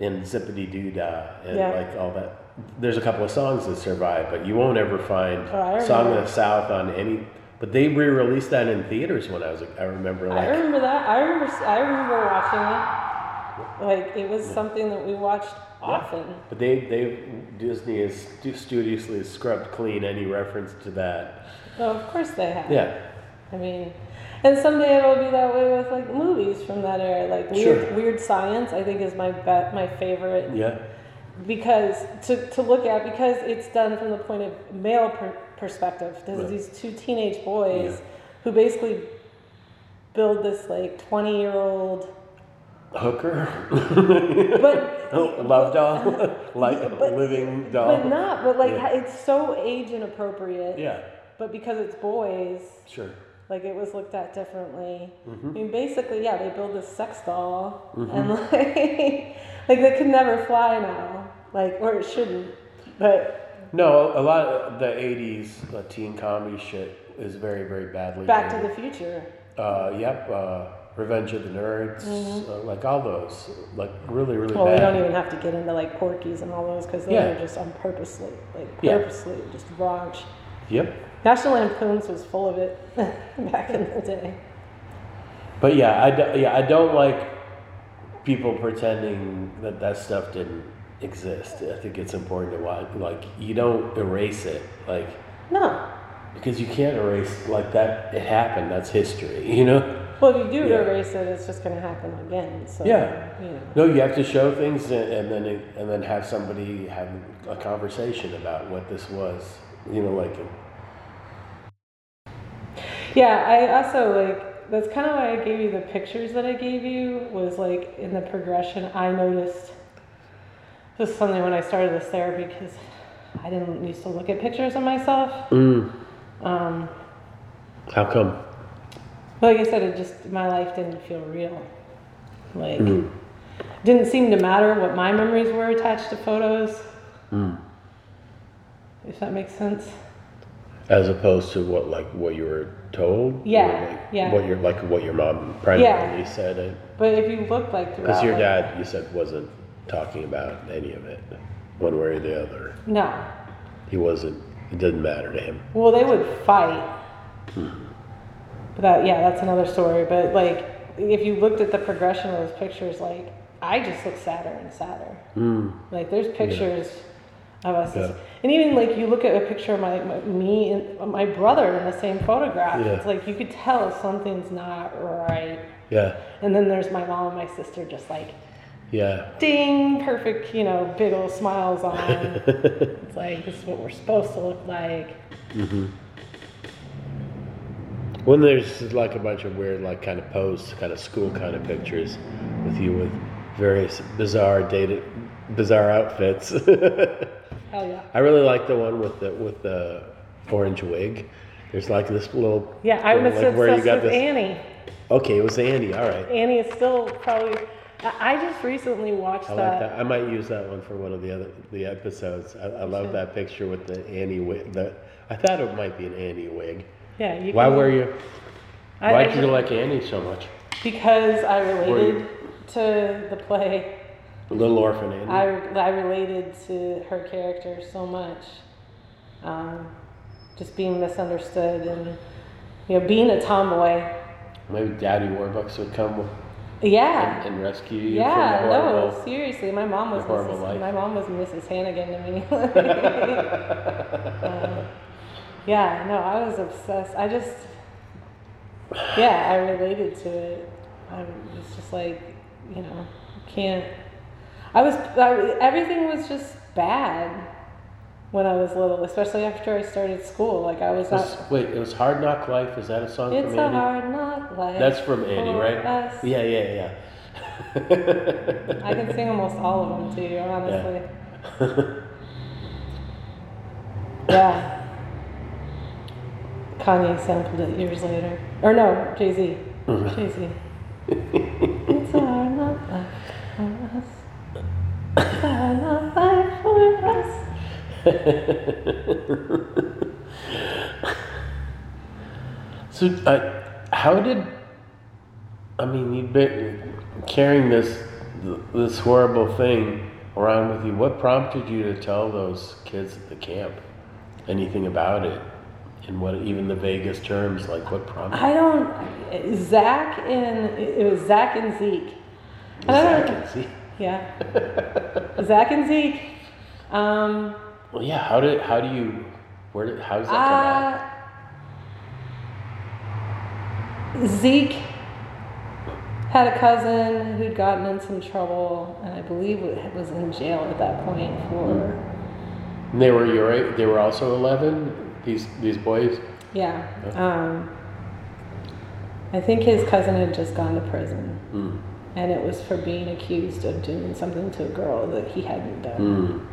and Zip-a-Dee-Doo-Dah and Yeah. like all that. There's a couple of songs that survive, but you won't ever find Oh, Song of the South on any. But they re-released that in theaters when I was. I remember I remember that. I remember. I remember watching it. Like it was something that we watched often. But they they Disney has studiously scrubbed clean any reference to that. Oh, of course they have. Yeah, I mean, and someday it'll be that way with like movies from that era, like weird, Sure. weird science. I think is my bet, my favorite yeah, because to, to look at because it's done from the point of male per- perspective. There's Right. these two teenage boys Yeah. who basically build this like twenty year old, hooker, but love doll, like But- living doll. but not. But like Yeah. it's so age inappropriate. yeah, But because it's boys, sure. like it was looked at differently. Mm-hmm. I mean, basically, yeah, they build this sex doll, and like, like they could never fly now, like or it shouldn't. But No, a lot of the '80s uh, teen comedy shit is very, very badly. Back to the Future, Uh, yep, uh, Revenge of the Nerds, uh, like all those, like really, really Mm-hmm. well, we don't even have to get into like Porky's and all those because those Yeah. are just on purposely, like Yeah. purposely, just raunch. Yep. National Lampoons was full of it back in the day. But yeah, I do, yeah I don't like people pretending that that stuff didn't exist. I think it's important to watch. Like you don't erase it, like No, because you can't erase like that. It happened. That's history. You know. Well, if you do Yeah. erase it, it's just going to happen again. So Yeah. you know. No, you have to show things and, and then it, and then have somebody have a conversation about what this was. You know, like Yeah, I also like that's kind of why I gave you the pictures that I gave you was like in the progression I noticed this is something when I started this therapy because I didn't used to look at pictures of myself. mm, Um, how come? Like I said, it just my life didn't feel real. Like Mm. didn't seem to matter what my memories were attached to photos. Mm. If that makes sense. As opposed to what like what you were told. Yeah, Or, like, yeah. What your like what your mom primarily said. It, But if you look like Because your dad, you said, wasn't talking about any of it, one way or the other. no, He wasn't. It didn't matter to him. Well, they would fight. But that, yeah, that's another story. But like, if you looked at the progression of those pictures, like I just look sadder and sadder. Mm. Like there's pictures of us, Yeah. and even like you look at a picture of my, my me and my brother in the same photograph. Yeah. It's like you could tell something's not right. Yeah, And then there's my mom and my sister, just like yeah. ding, perfect, you know, big old smiles on. it's like this is what we're supposed to look like. When there's like a bunch of weird, like kind of posts, kind of school kind of pictures with you with various bizarre dated, bizarre outfits. Hell yeah. I really like the one with the with the orange wig. There's like this little Yeah, I'm like obsessed where you got with this- Annie. Okay, it was Annie. All right. Annie is still probably. I I just recently watched I like that. I might use that one for one of the other the episodes. I, I love that picture with the Annie wig. The, I thought it might be an Annie wig. Yeah, you Why can- were you? I- Why did you like Annie so much? Because I related to the play. Little Orphan Annie. I, I related to her character so much. Um, just being misunderstood and, you know, being a tomboy. Maybe Daddy Warbucks would come Yeah. and, and rescue you Yeah, from the horrible. no, seriously. My mom was Mrs. life. my mom was Mrs. Hannigan to me. Um, yeah, no, I was obsessed. I just, yeah, I related to it. I was just like, you know, can't. I was I, everything was just bad when I was little, especially after I started school. Like I was It not. wait, it was Hard Knock Life. Is that a song It's from a Annie? hard knock life. That's from Annie, right? us. Yeah, yeah, yeah. I can sing almost all of them to you, honestly. Yeah. Kanye sampled it years later. Or no, Jay Z. Jay Z. it's hard knock life for us. It's hard knock life for us. so, uh, how did? I mean, you've been carrying this this horrible thing around with you. What prompted you to tell those kids at the camp anything about it? And what even the vaguest terms like what prompted? I don't. Zach and it was Zach and Zeke. And Zach and Zeke? Yeah. Zach and Zeke. Um, Well, yeah. How did? How do you? Where did? How does that come out? Uh, Zeke had a cousin who'd gotten in some trouble, and I believe was in jail at that point for And they were your. They were also eleven. These these boys. yeah. Um, I think his cousin had just gone to prison, Mm. and it was for being accused of doing something to a girl that he hadn't done. Mm.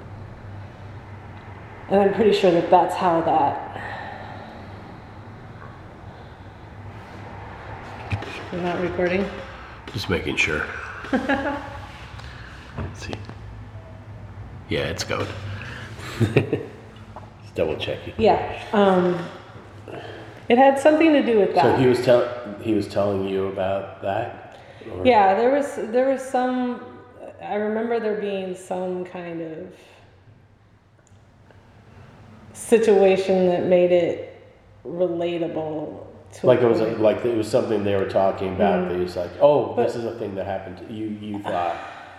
And I'm pretty sure that that's how that. You're not recording? Just making sure. Let's see. Yeah, it's going. Double checking. Yeah. Um, it had something to do with that. So he was tell he was telling you about that. Or- yeah, there was there was some. I remember there being some kind of situation that made it relatable to Like it was a- like it was something they were talking about. Mm. That was like, oh, But- this is a thing that happened to you. You thought,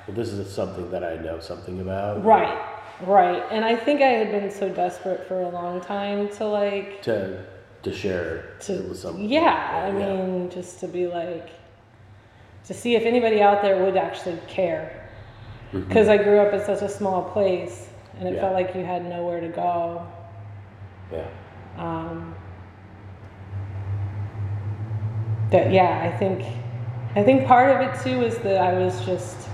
well, this is something that I know something about. right, right. And I think I had been so desperate for a long time to like To to share to it with someone. yeah i mean just to be like to see if anybody out there would actually care because i grew up in such a small place and it Mm-hmm. Yeah. felt like you had nowhere to go Yeah. um, that yeah i think i think part of it too is that i was just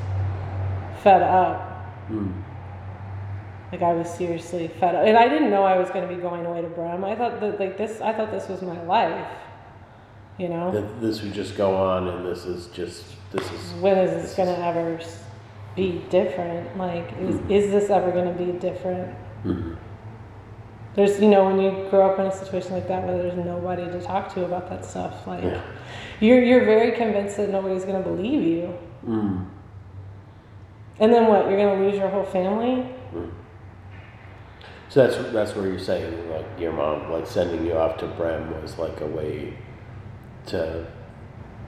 fed up Mm. Like i was seriously fed up and i didn't know i was going to be going away to Brehm i thought that like this i thought this was my life you know That this would just go on, and this is just this is when is this going to ever be different? Like, is, is this ever going to be different? Mhm. There's, you know, when you grow up in a situation like that where there's nobody to talk to about that stuff, like, Yeah. you're, you're very convinced that nobody's going to believe you. Mm. And then what? You're going to lose your whole family? So that's that's where you're saying like your mom like sending you off to Brehm was like a way to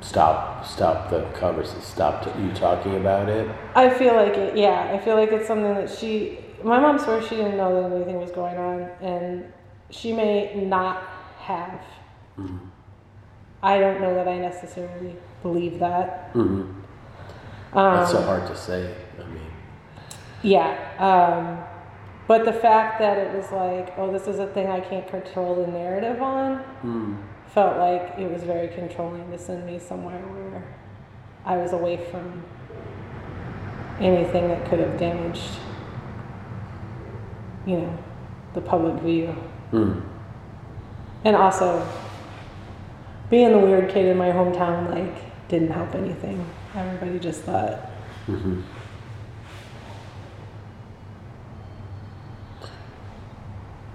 stop stop the conversation stop t- you talking about it. I feel like it, yeah. I feel like it's something that she, my mom swears she didn't know that anything was going on, and she may not have. I don't know that I necessarily believe that. Mm-hmm. Um, That's so hard to say. I mean, Yeah. Um, but the fact that it was like, oh, this is a thing I can't control the narrative on, mm. felt like it was very controlling to send me somewhere where I was away from anything that could have damaged, you know, the public view. Mm. And also, being the weird kid in my hometown, like, didn't help anything. Everybody just thought, hmm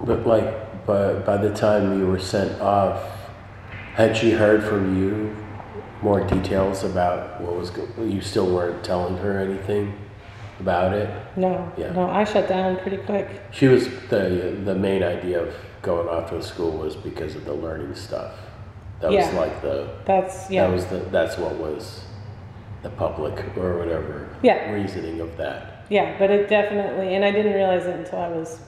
But like, by, by the time you were sent off, had she heard from you more details about what was, go- you still weren't telling her anything about it? no, Yeah. no, I shut down pretty quick. She was, the, the main idea of going off to school was because of the learning stuff. That was like the, That's, yeah. that was the, that's what was the public or whatever Yeah. reasoning of that. Yeah, but it definitely, and I didn't realize it until I was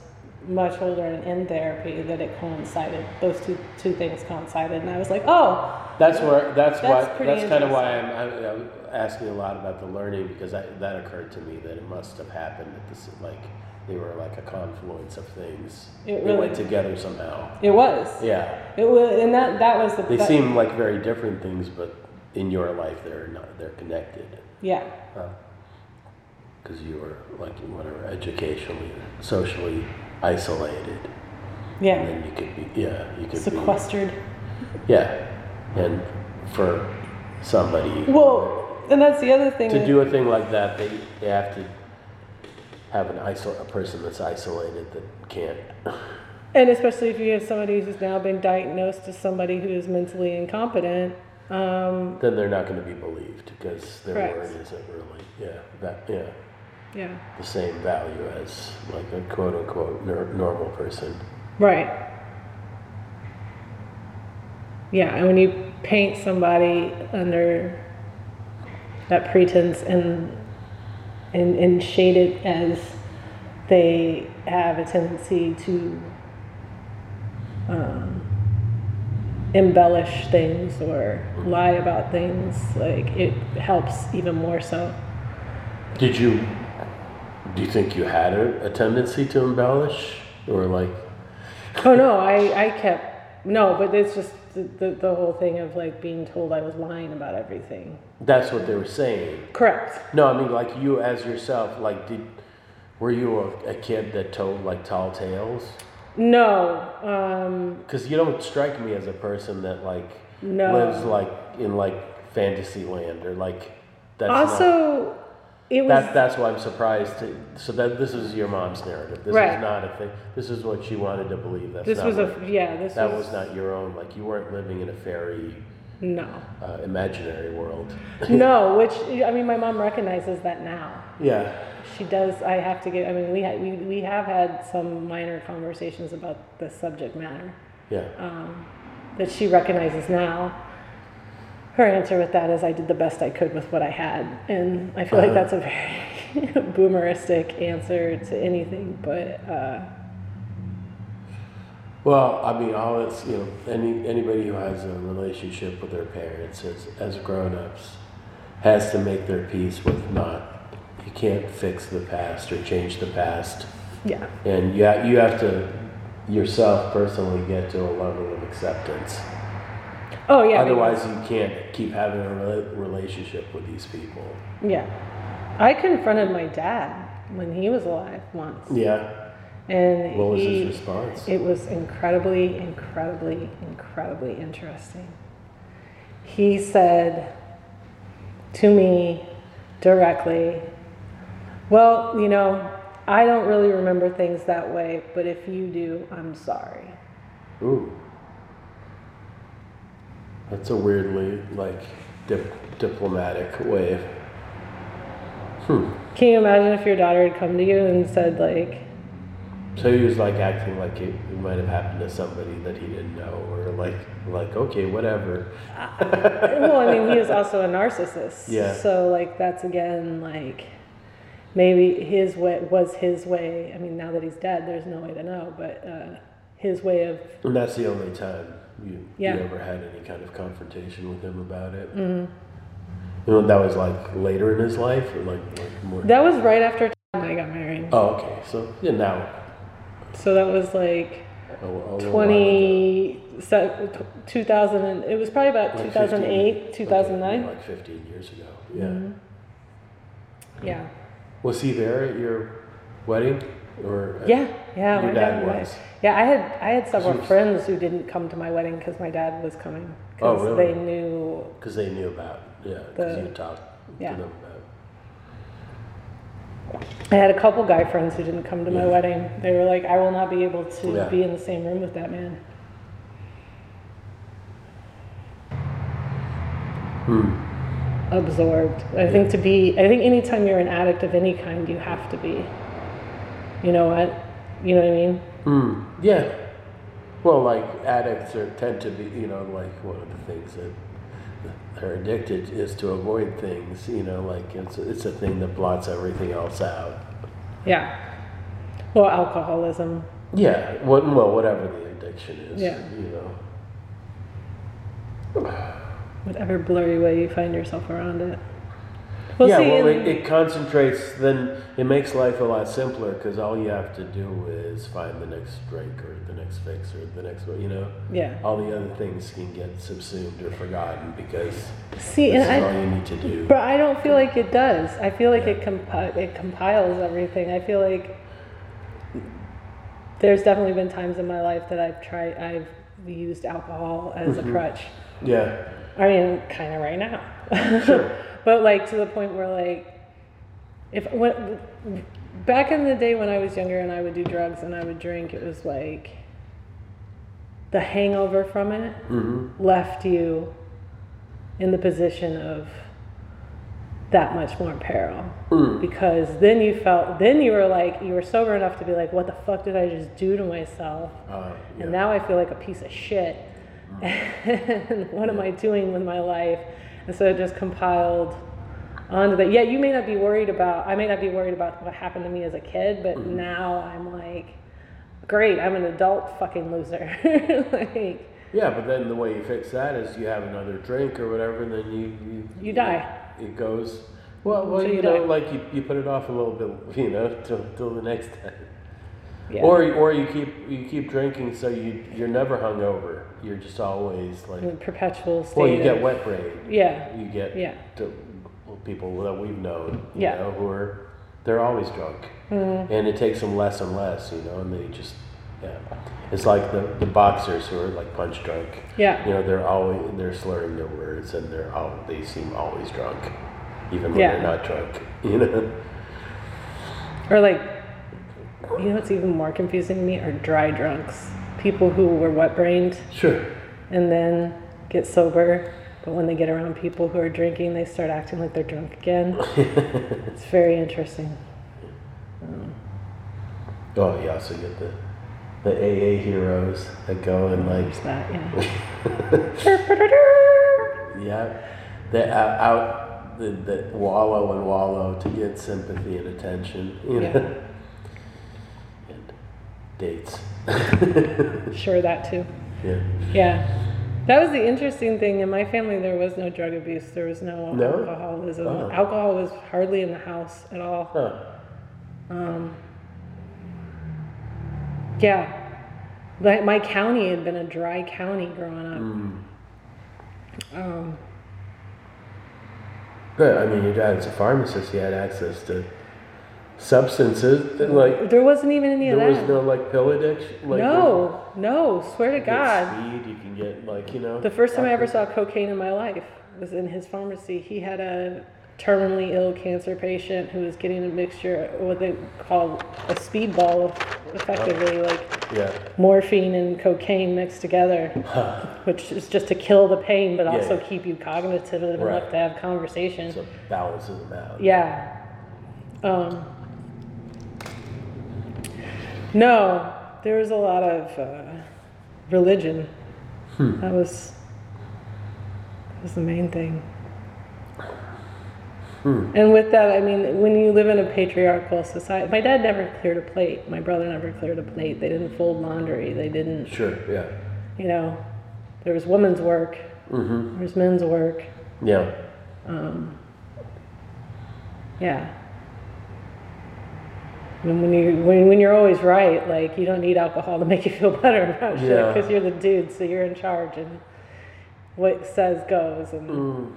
much older and in therapy that it coincided. Those two two things coincided, and I was like, oh, That's where, that's That's why, that's kind of why I'm, I'm, I'm asking a lot about the learning because I, that occurred to me that it must have happened at this, like, they were like a confluence of things. It They went really- together somehow. it was. Yeah. It was, and that that was the. They that- seem like very different things, but in your life, they're not, they're connected. Yeah, Because you were like, whatever, educationally, socially isolated. And yeah, then you could be, yeah, you could be. sequestered. Yeah. And for somebody. Well, and that's the other thing. to do a thing like that, they, they have to have an isol- a person that's isolated that can't. And especially if you have somebody who's now been diagnosed as somebody who is mentally incompetent, um, Then they're not going to be believed because their Correct. word isn't really, yeah, that, yeah, yeah, the same value as like a quote unquote nor- normal person. right. Yeah, and when you paint somebody under that pretense and and, and shade it as they have a tendency to um, embellish things or lie about things, like it helps even more so. Did you? Do you think you had a, a tendency to embellish, or like? Oh no, I, I kept no, but it's just the, the, the whole thing of like being told I was lying about everything. That's what they were saying. Correct. No, I mean like you as yourself. Like, did were you a, a kid that told like tall tales? No, um, Because you don't strike me as a person that like No. lives like in like fantasy land or like that's not, also it was that's that's why I'm surprised. To, so that this is your mom's narrative. This Right. is not a thing. This is what she wanted to believe. That's this not was what- a yeah this that was, was not your own. Like you weren't living in a fairy no uh, imaginary world. no which I mean my mom recognizes that now. yeah. She does. I have to get. I mean we ha- we we have had some minor conversations about the subject matter. Yeah. um, that she recognizes now. Her answer with that is, I did the best I could with what I had. And I feel like Uh-huh. that's a very boomeristic answer to anything, but uh, Well, I mean, all it's you know, any anybody who has a relationship with their parents as as grown-ups has to make their peace with not. You can't fix the past or change the past, yeah. and you ha- you have to yourself personally get to a level of acceptance. Oh, yeah. Otherwise, you can't keep having a rela- relationship with these people. yeah. I confronted my dad when he was alive once. Yeah. And What was he, his response? It was incredibly, incredibly, incredibly interesting. He said to me directly, Well, you know, I don't really remember things that way, but if you do, I'm sorry. Ooh. That's a weirdly like dip- diplomatic way. Hmm. Can you imagine if your daughter had come to you and said, like, So he was like acting like it, it might have happened to somebody that he didn't know, or like like okay, whatever. well, I mean, he is also a narcissist. Yeah. So, like, that's again, like, maybe his way was his way. I mean, now that he's dead, there's no way to know, but uh, his way of, And that's the only time you, Yeah. you ever had any kind of confrontation with him about it. Mm-hmm. You know, that was like later in his life, or like, like more. that was right after I got married. oh, okay. So yeah, now. So that was like A, a little while ago. 20, se- 2000, and, it was probably about Like 2008, 15 2009. okay, like 15 years ago. Yeah. Mm-hmm. Yeah. Was he there at your wedding? Or Yeah, yeah. Your my dad my- was. Yeah, I had I had several was- friends who didn't come to my wedding because my dad was coming. Oh, 'Cause really? They knew. because they knew about yeah, because you talked yeah. to them about. I had a couple guy friends who didn't come to my wedding. They were like, "I will not be able to Yeah. be in the same room with that man." Hmm. Absorbed. I think to be. I think anytime you're an addict of any kind, you have to be. You know what? You know what I mean? Hmm. Yeah. Well, like addicts are tend to be, you know, like one of the things that they're addicted is to avoid things. You know, like it's it's a thing that blots everything else out. Yeah. Well, alcoholism. Yeah. What, well, whatever the addiction is. Yeah. You know. Whatever blurry way you find yourself around it. Well, yeah, see, well, it, it concentrates, then it makes life a lot simpler because all you have to do is find the next drink or the next fix or the next one, you know? yeah. All the other things can get subsumed or forgotten because See, this and is all I, you need to do. but I don't feel like it does. I feel like it compi- it compiles everything. I feel like there's definitely been times in my life that I've tried, I've used alcohol as Mm-hmm. a crutch. Yeah, I mean, kind of right now. Sure. but like to the point where like, if when back in the day when I was younger and I would do drugs and I would drink, it was like the hangover from it hmm left you in the position of that much more peril Mm. because then you felt then you were like you were sober enough to be like what the fuck did i just do to myself Uh, yeah. and now I feel like a piece of shit. And what am I doing with my life? And so it just compiled onto that. Yeah, you may not be worried about, I may not be worried about what happened to me as a kid, but Mm-hmm. now I'm like, great, I'm an adult fucking loser. like, yeah, but then the way you fix that is you have another drink or whatever, and then you you, You die. It goes. Well, well, Until you you know, like you, you put it off a little bit, you know, till, till the next time. yeah. Or or you keep you keep drinking so you you're never hungover. You're just always like In a perpetual state. well you get of- wet brain. Yeah. You get Yeah. to, people that we've known, you Yeah. know, who are they're always drunk, Mhm. and it takes them less and less, you know, and they just yeah. It's like the, the boxers who are like punch drunk. Yeah. You know, they're always they're slurring their words and they're all they seem always drunk, even when Yeah. they're not drunk. You know. Or like, you know what's even more confusing to me are dry drunks. People who were wet brained Sure. and then get sober, but when they get around people who are drinking, they start acting like they're drunk again. it's very interesting. Oh, you also get the the AA heroes that go and like that, yeah. yeah, they out, out the, the wallow and wallow to get sympathy and attention. You know, Yeah. and dates. Sure, that too. yeah. Yeah. That was the interesting thing. In my family, there was no drug abuse. There was no, No? alcoholism. Oh. Alcohol was hardly in the house at all. Huh. Um, yeah. Like my county had been a dry county growing up. Mm. Um, Good. I mean, your dad's a pharmacist. He had access to substances. Like there wasn't even any of that. there was no like pill addiction. Like, no, no, swear to You can get God. speed. You can get like you know. The first time I ever saw cocaine in my life was in his pharmacy. He had a terminally ill cancer patient who was getting a mixture, what they call a speedball, effectively, like Yeah. morphine and cocaine mixed together, which is just to kill the pain, but Yeah, also yeah. keep you cognitive enough to have conversation. So balances them out. Yeah. Um, no, there was a lot of uh, religion. Hmm. That was that was the main thing. Hmm. And with that, I mean, when you live in a patriarchal society, my dad never cleared a plate. My brother never cleared a plate. They didn't fold laundry. They didn't, Sure. Yeah. you know, there was women's work, Mm-hmm. there was men's work. Yeah. Um, yeah. And when you when, when you're always right, like you don't need alcohol to make you feel better about shit Yeah. because you're the dude, so you're in charge, and what says goes. And Mm.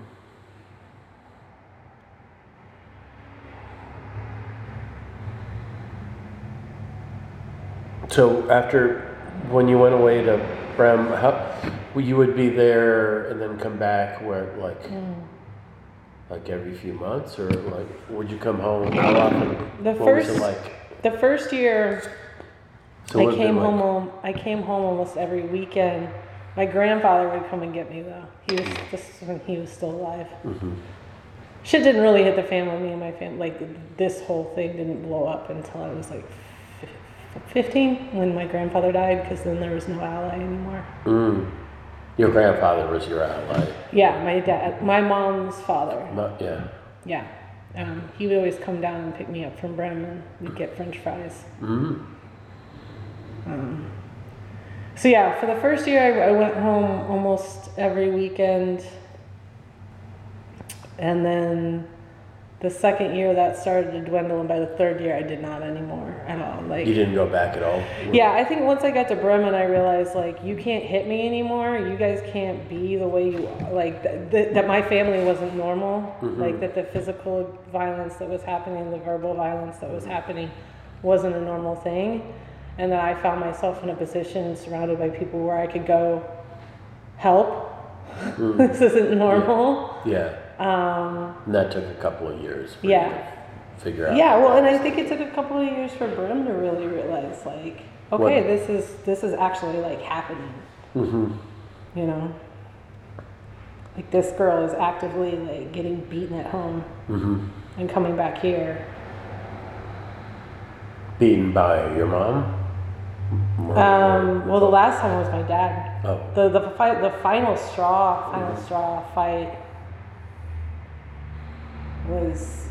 So after, when you went away to Brehm, how, you would be there and then come back where, like, Mm. like every few months or like, would you come home? How often? The What was it like? The first year So I came like? home. I came home almost every weekend. My grandfather would come and get me though. He was this is when he was still alive. Mhm. Shit didn't really hit the fan with me and my family. Like this whole thing didn't blow up until I was like 15 when my grandfather died because then there was no ally anymore. Mm. Your grandfather was your ally. Yeah, my dad, my mom's father. Not, yeah. Yeah, um, he would always come down and pick me up from Bremen. We'd get French fries. Mm. Um, so yeah, for the first year, I, I went home almost every weekend, and then the second year that started to dwindle, and by the third year, I did not anymore at all. Like, You didn't go back at all? yeah, I think once I got to Bremen, I realized like you can't hit me anymore. You guys can't be the way you are. Like th- th- that, my family wasn't normal. Mm-hmm. Like that, the physical violence that was happening, the verbal violence that was happening, wasn't a normal thing. And that I found myself in a position surrounded by people where I could go, help. Mm. this isn't normal. Yeah. Um, And that took a couple of years. for you Yeah. to Figure out. Yeah, well, and I think it took a couple of years for Brehm to really realize, like, okay, What- this is this is actually like happening. hmm You know, like this girl is actively like getting beaten at home hmm and coming back here. Beaten by your mom? Or- Um, well, the last time was my dad. Oh. The the fight, the final straw, final straw fight was.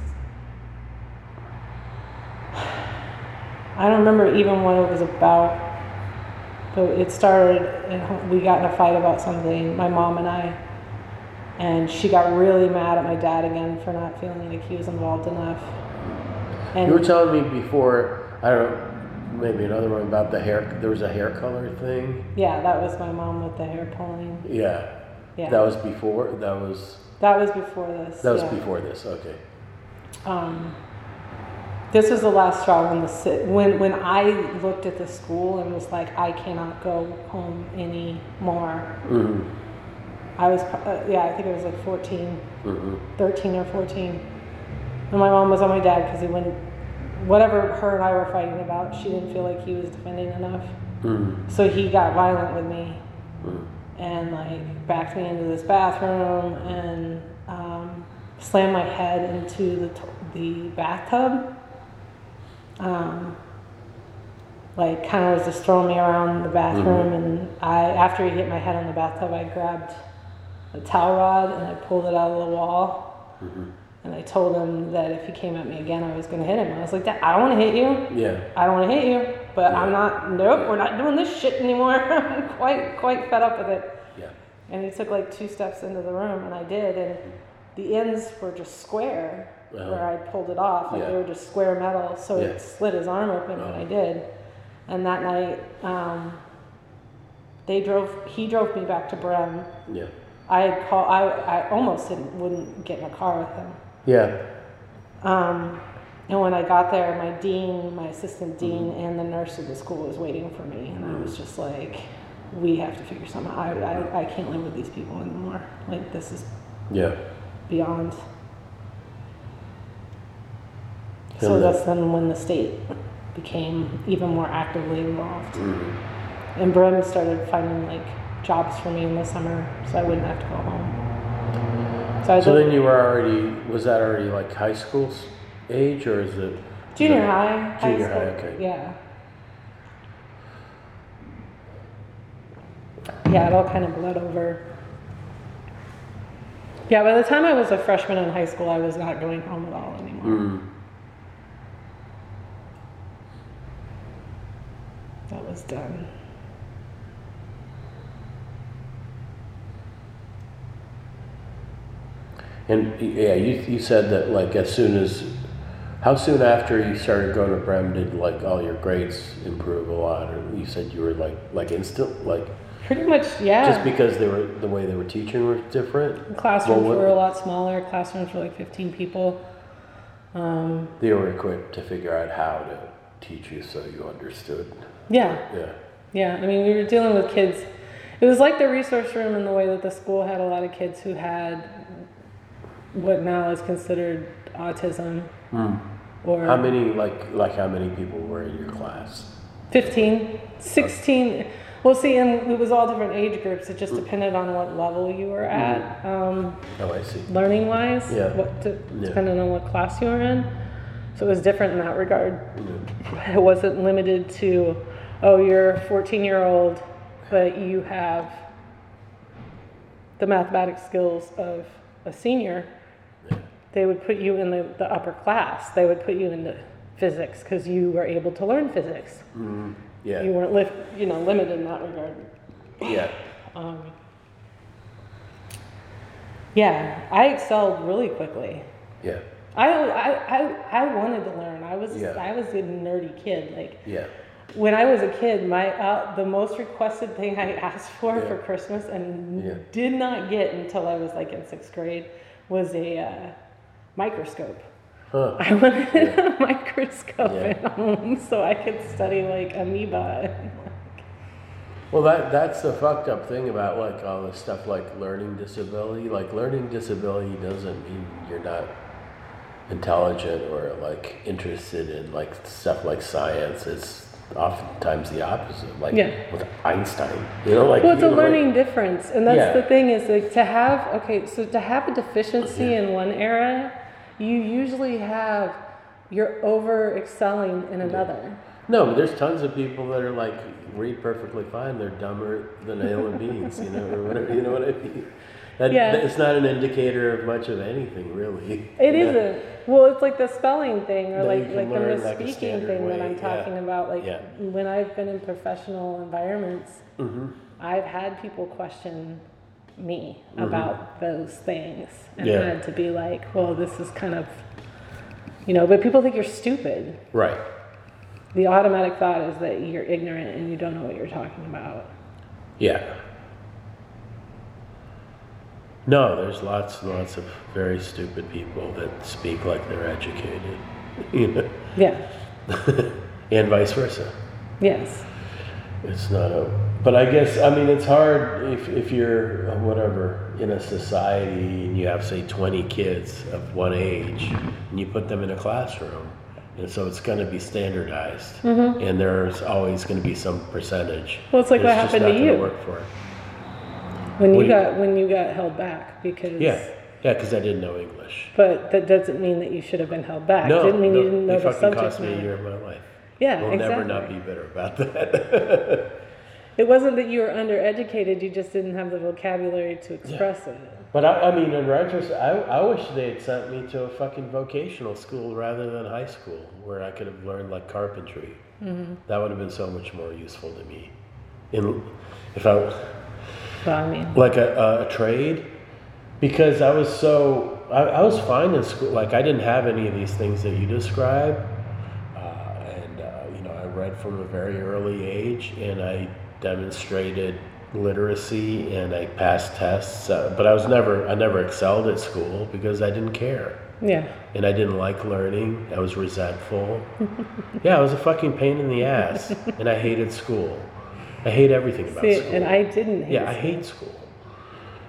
I don't remember even what it was about, but it started. And we got in a fight about something. My mom and I, and she got really mad at my dad again for not feeling like he was involved enough. And You were telling me before, I don't know, maybe another one about the hair, there was a hair color thing? yeah, that was my mom with the hair pulling. Yeah. Yeah, That was before, that was, that was before this. that was yeah. before this, okay. um, this was the last straw when the when when I looked at the school and was like, I cannot go home anymore. hmm I was, uh, yeah, I think it was like 14, hmm 13 or 14. And my mom was on my dad because he wouldn't, whatever her and I were fighting about, she didn't feel like he was defending enough. hmm So he got violent with me hmm and like backed me into this bathroom and um, slammed my head into the, t- the bathtub. Um, like kind of was just throwing me around the bathroom and I after he hit my head on the bathtub I grabbed a towel rod and I pulled it out of the wall hmm and I told him that if he came at me again I was gonna hit him. I was like, I don't wanna hit you. Yeah. I don't want to hit you, but I'm not. Nope, we're not doing this shit anymore. I'm quite quite fed up with it. Yeah. And he took like two steps into the room, and I did, and the ends were just square Uh-huh. where I pulled it off. Like Yeah. they were just square metal, so Yeah. it slid his arm open when Uh-huh. I did. And that night, um, they drove. He drove me back to Brehm. Yeah. I call. I I almost didn't wouldn't get in a car with him. Yeah. Um, and when I got there, my dean, my assistant dean, and the nurse of the school was waiting for me, and I was just like, "We have to figure something. out. I, I, I can't live with these people anymore. Like this is Yeah. beyond." And So that's then when the state became even more actively involved, Mhm. and Brehm started finding like jobs for me in the summer, so I wouldn't have to go home. So I So then you were already, was that already like high school age or is it? junior high, high Junior high, school. okay. Yeah. Yeah, it all kind of bled over. Yeah, by the time I was a freshman in high school, I was not going home at all anymore. Mm. That was done. And yeah, you, you said that like as soon as, how soon after you started going to Brehm did like all your grades improve a lot? Or you said you were like, like instant, like Pretty much, yeah. just because they were, the way they were teaching were different? classrooms Well, what- were a lot smaller. Classrooms were like 15 people. Um, They were equipped to figure out how to, teach you so you understood. Yeah, Yeah. yeah. I mean, we were dealing with kids. It was like the resource room in the way that the school had a lot of kids who had what now is considered autism Hmm. or How many like like how many people were in your class? 15, 16. Well, see, and it was all different age groups. It just hmm. depended on what level you were hmm. at, um, Oh, I see. learning wise, Yeah. what to, Yeah. depending on what class you were in. So it was different in that regard. Yeah. It wasn't limited to, oh, you're a 14 year old, but you have the mathematics skills of a senior. They would put you in the, the upper class. They would put you into physics because you were able to learn physics. Mm, You yeah. weren't li- you know limited in that regard. Yeah. Um, yeah, I excelled really quickly. Yeah. I, I, I, I wanted to learn. I was Yeah. I was a nerdy kid. Like Yeah. when I was a kid, my uh, the most requested thing I asked for Yeah. for Christmas and Yeah. did not get until I was like in sixth grade was a uh, microscope. Huh. I wanted a microscope Yeah. at home so I could study like amoeba. Well, that that's the fucked up thing about like all this stuff like learning disability. Like learning disability doesn't mean you're not intelligent or like interested in like stuff like science. It's oftentimes the opposite. Like Yeah. with Einstein, you know, like Well, it's a know, like- learning difference, and that's Yeah. the thing is like to have okay, so to have a deficiency in one area, you usually have you're over excelling in another. No, but there's tons of people that are like read perfectly fine. They're dumber than alien beings, you know, or whatever. You know what I mean? That, Yeah. that- it's not an indicator of much of anything, really. It Yeah. isn't. Well, it's like the spelling thing, or you like like the learn, like, misspeaking thing that I'm yeah. talking about. Like Yeah. when I've been in professional environments, Mm-hmm. I've had people question me about those things, and Mm-hmm. Yeah. had to be like, well, this is kind of, you know, but people think you're stupid. Right. The automatic thought is that you're ignorant and you don't know what you're talking about. Yeah. No, there's lots and lots of very stupid people that speak like they're educated, you know, Yeah. and vice versa. Yes. It's not a, but I guess, I mean, it's hard if, if you're, whatever, in a society and you have, say, 20 kids of one age and you put them in a classroom. And so it's going to be standardized. And there's always going to be some percentage. Mm-hmm. Well, it's like what happened to you. Work for it. When you you- got when you got held back because Yeah, yeah, because I didn't know English. But that doesn't mean that you should have been held back. No, didn't mean no, you didn't know it the subject cost me a year of my life. Yeah, We'll exactly. never not be bitter about that. It wasn't that you were undereducated; you just didn't have the vocabulary to express it. But I, I mean, in retrospect, I, I wish they had sent me to a fucking vocational school rather than high school where I could have learned like carpentry. Mm-hmm. That would have been so much more useful to me. In if I Well, I mean, like a, a, trade, because I was so I, I was fine in school. Like I didn't have any of these things that you describe, uh, and uh, you know I read from a very early age, and I demonstrated literacy and I passed tests. Uh, but I was never I never excelled at school because I didn't care. yeah, And I didn't like learning. I was resentful. yeah, I was a fucking pain in the ass. and I hated school. I hate everything about see, school. and I didn't. Hate Yeah, I hate school.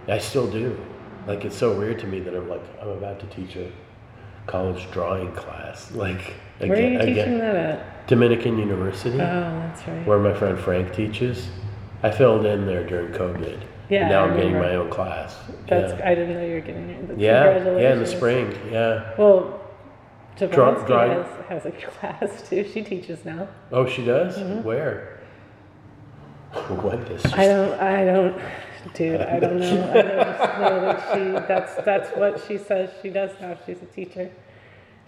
I still do. Like it's so weird to me that I'm like I'm about to teach a college drawing class. Like Where are you again, teaching again that at? Dominican University, Oh, that's right. where my friend Frank teaches. I filled in there during COVID. Yeah, And now I'm getting my own class. That's yeah. I didn't know you were getting it. yeah, yeah, in the spring. Yeah. Well, Draw- Javonsky has, has a class too. She teaches now. Oh, she does. Where? What is? Mm-hmm. I don't. I don't. Dude, I don't know. I just know that she. That's that's what she says she does now. She's a teacher.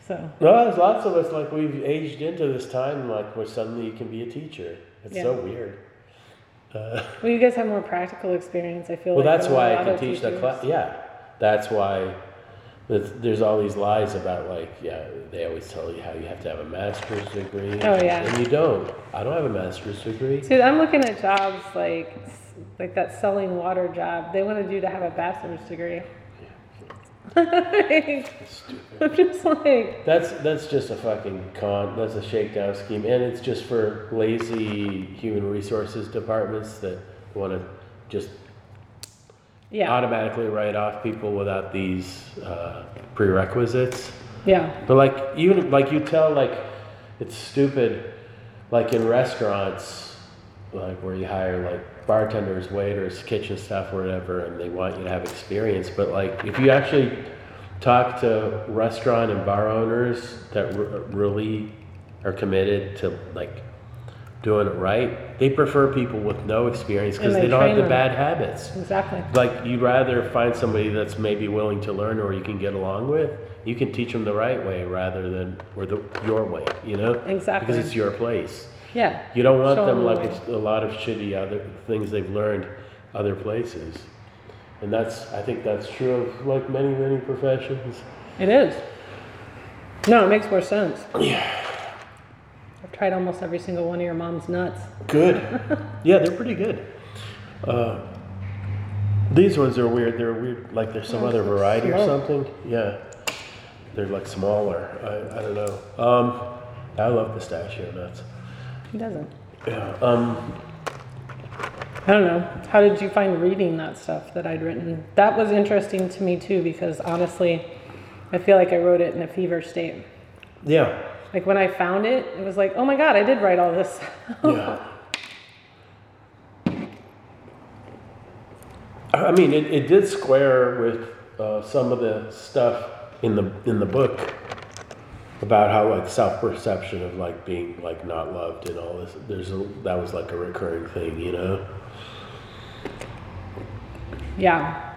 So No, there's lots of us like we've aged into this time like where suddenly you can be a teacher. It's so weird. Uh, well, you guys have more practical experience. I feel well, like. that's why I can teach the class. Yeah, that's why. There's, there's all these lies about like yeah they always tell you how you have to have a master's degree. Oh, yeah. And you don't. I don't have a master's degree. Dude, I'm looking at jobs like like that selling water job. They wanted you to have a bachelor's degree. Stupid. I'm just like, That's that's just a fucking con. That's a shakedown scheme, and it's just for lazy human resources departments that want to just yeah, automatically write off people without these uh, prerequisites. yeah, But like even like you tell like it's stupid, like in restaurants, like where you hire like bartenders, waiters, kitchen staff, or whatever, and they want you to have experience. But like if you actually talk to restaurant and bar owners that r- really are committed to like doing it right, they prefer people with no experience because they they don't have the them. bad habits exactly. like you'd rather find somebody that's maybe willing to learn or you can get along with you can teach them the right way rather than or the your way you know Exactly. because it's your place Yeah, you don't want them like it's a lot of shitty other things they've learned other places. And that's i think that's true of like many many professions. It is. No, it makes more sense. yeah. I've tried almost every single one of your mom's nuts. good. Yeah they're pretty good. Uh, these ones are weird. They're weird like there's some Oh, other variety or something. Yeah. They're like smaller. I, I don't know. Um, i love pistachio nuts He doesn't. yeah um, I don't know. How did you find reading that stuff that I'd written? That was interesting to me too because honestly, I feel like I wrote it in a fever state. yeah Like when I found it, it was like, oh my god, I did write all this. yeah i mean it, it did square with uh, some of the stuff in the in the book about how like self-perception of like being like not loved and all this there's a that was like a recurring thing you know yeah.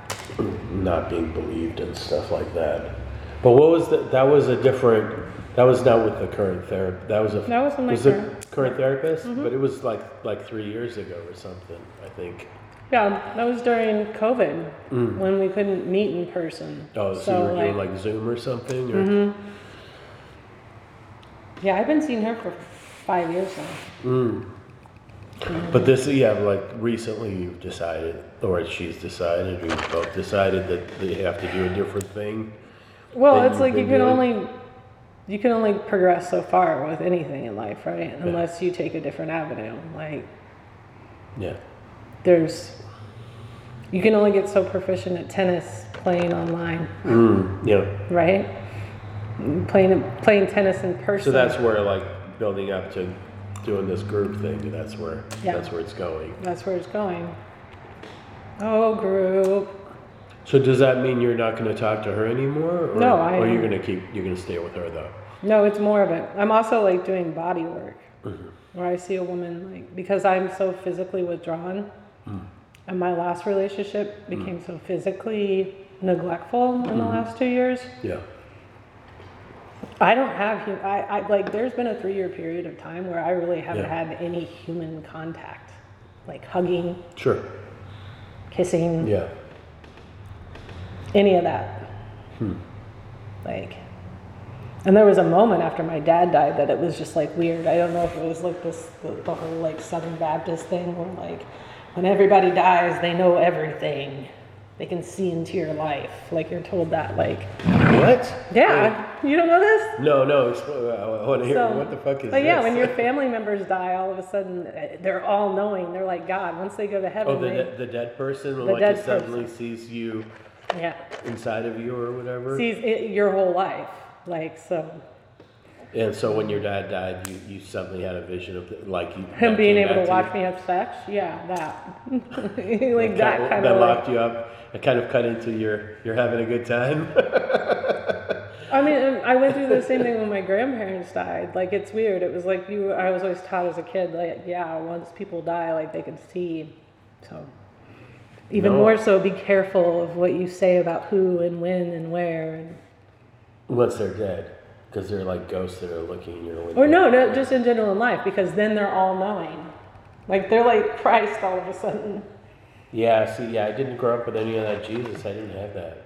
not being believed and stuff like that but what was that that was a different that was not with the current therapist that was a That was my was the current- Mm-hmm. therapist but it was like like three years ago or something i think Yeah, that was during COVID when we couldn't meet in person. oh so, you were like, doing like zoom or something or Mm-hmm. Yeah, I've been seeing her for five years now. Mm. But this, yeah, like recently you've decided, or she's decided, or you've both decided that they have to do a different thing. Well, it's you've like you been can doing? only you can only progress so far with anything in life, right? Unless you take a different avenue. Like Yeah. there's you can only get so proficient at tennis playing online, Mm, yeah. right? Playing playing tennis in person. So that's where like building up to doing this group thing. That's where Yeah. that's where it's going. that's where it's going. Oh, group. So does that mean you're not going to talk to her anymore? Or, No, I Or you're going to keep you're going to stay with her though. No, it's more of it. I'm also like doing body work Mm-hmm. where I see a woman like because I'm so physically withdrawn Mm. and my last relationship became so physically neglectful in Mm-hmm. the last two years. Yeah. I don't have I, I like there's been a three year period of time where I really haven't Yeah. had any human contact. Like hugging, Sure. kissing, Yeah. any of that. Hmm. Like, and there was a moment after my dad died that it was just like weird. I don't know if it was like this, the, the whole like Southern Baptist thing where like when everybody dies, they know everything. They can see into your life. Like you're told that, like, What? yeah, you don't know this? No, no. I want to hear So- what the fuck is But yeah, when your family members die, all of a sudden uh, they're all knowing. They're like God. Once they go to heaven, Oh, the, they, de- the dead person, The like dead it suddenly sees you yeah, inside of you or whatever. sees it, your whole life. Like so, and so when your dad died, you, you suddenly had a vision of like you, him being able to watch you. me have sex, yeah, that, like That that kind that of. Like, locked you up. It kind of cut into your you're having a good time. I mean, I went through the same thing when my grandparents died. Like it's weird. It was like you. I was always taught as a kid, like yeah, once people die, like they can see. So even No. more so, be careful of what you say about who and when and where. And, Once they're dead, because they're like ghosts that are looking in your window. or no, no, just in general in life, because then they're all knowing. Like they're like Christ all of a sudden. Yeah. See, yeah, I didn't grow up with any of that Jesus. I didn't have that.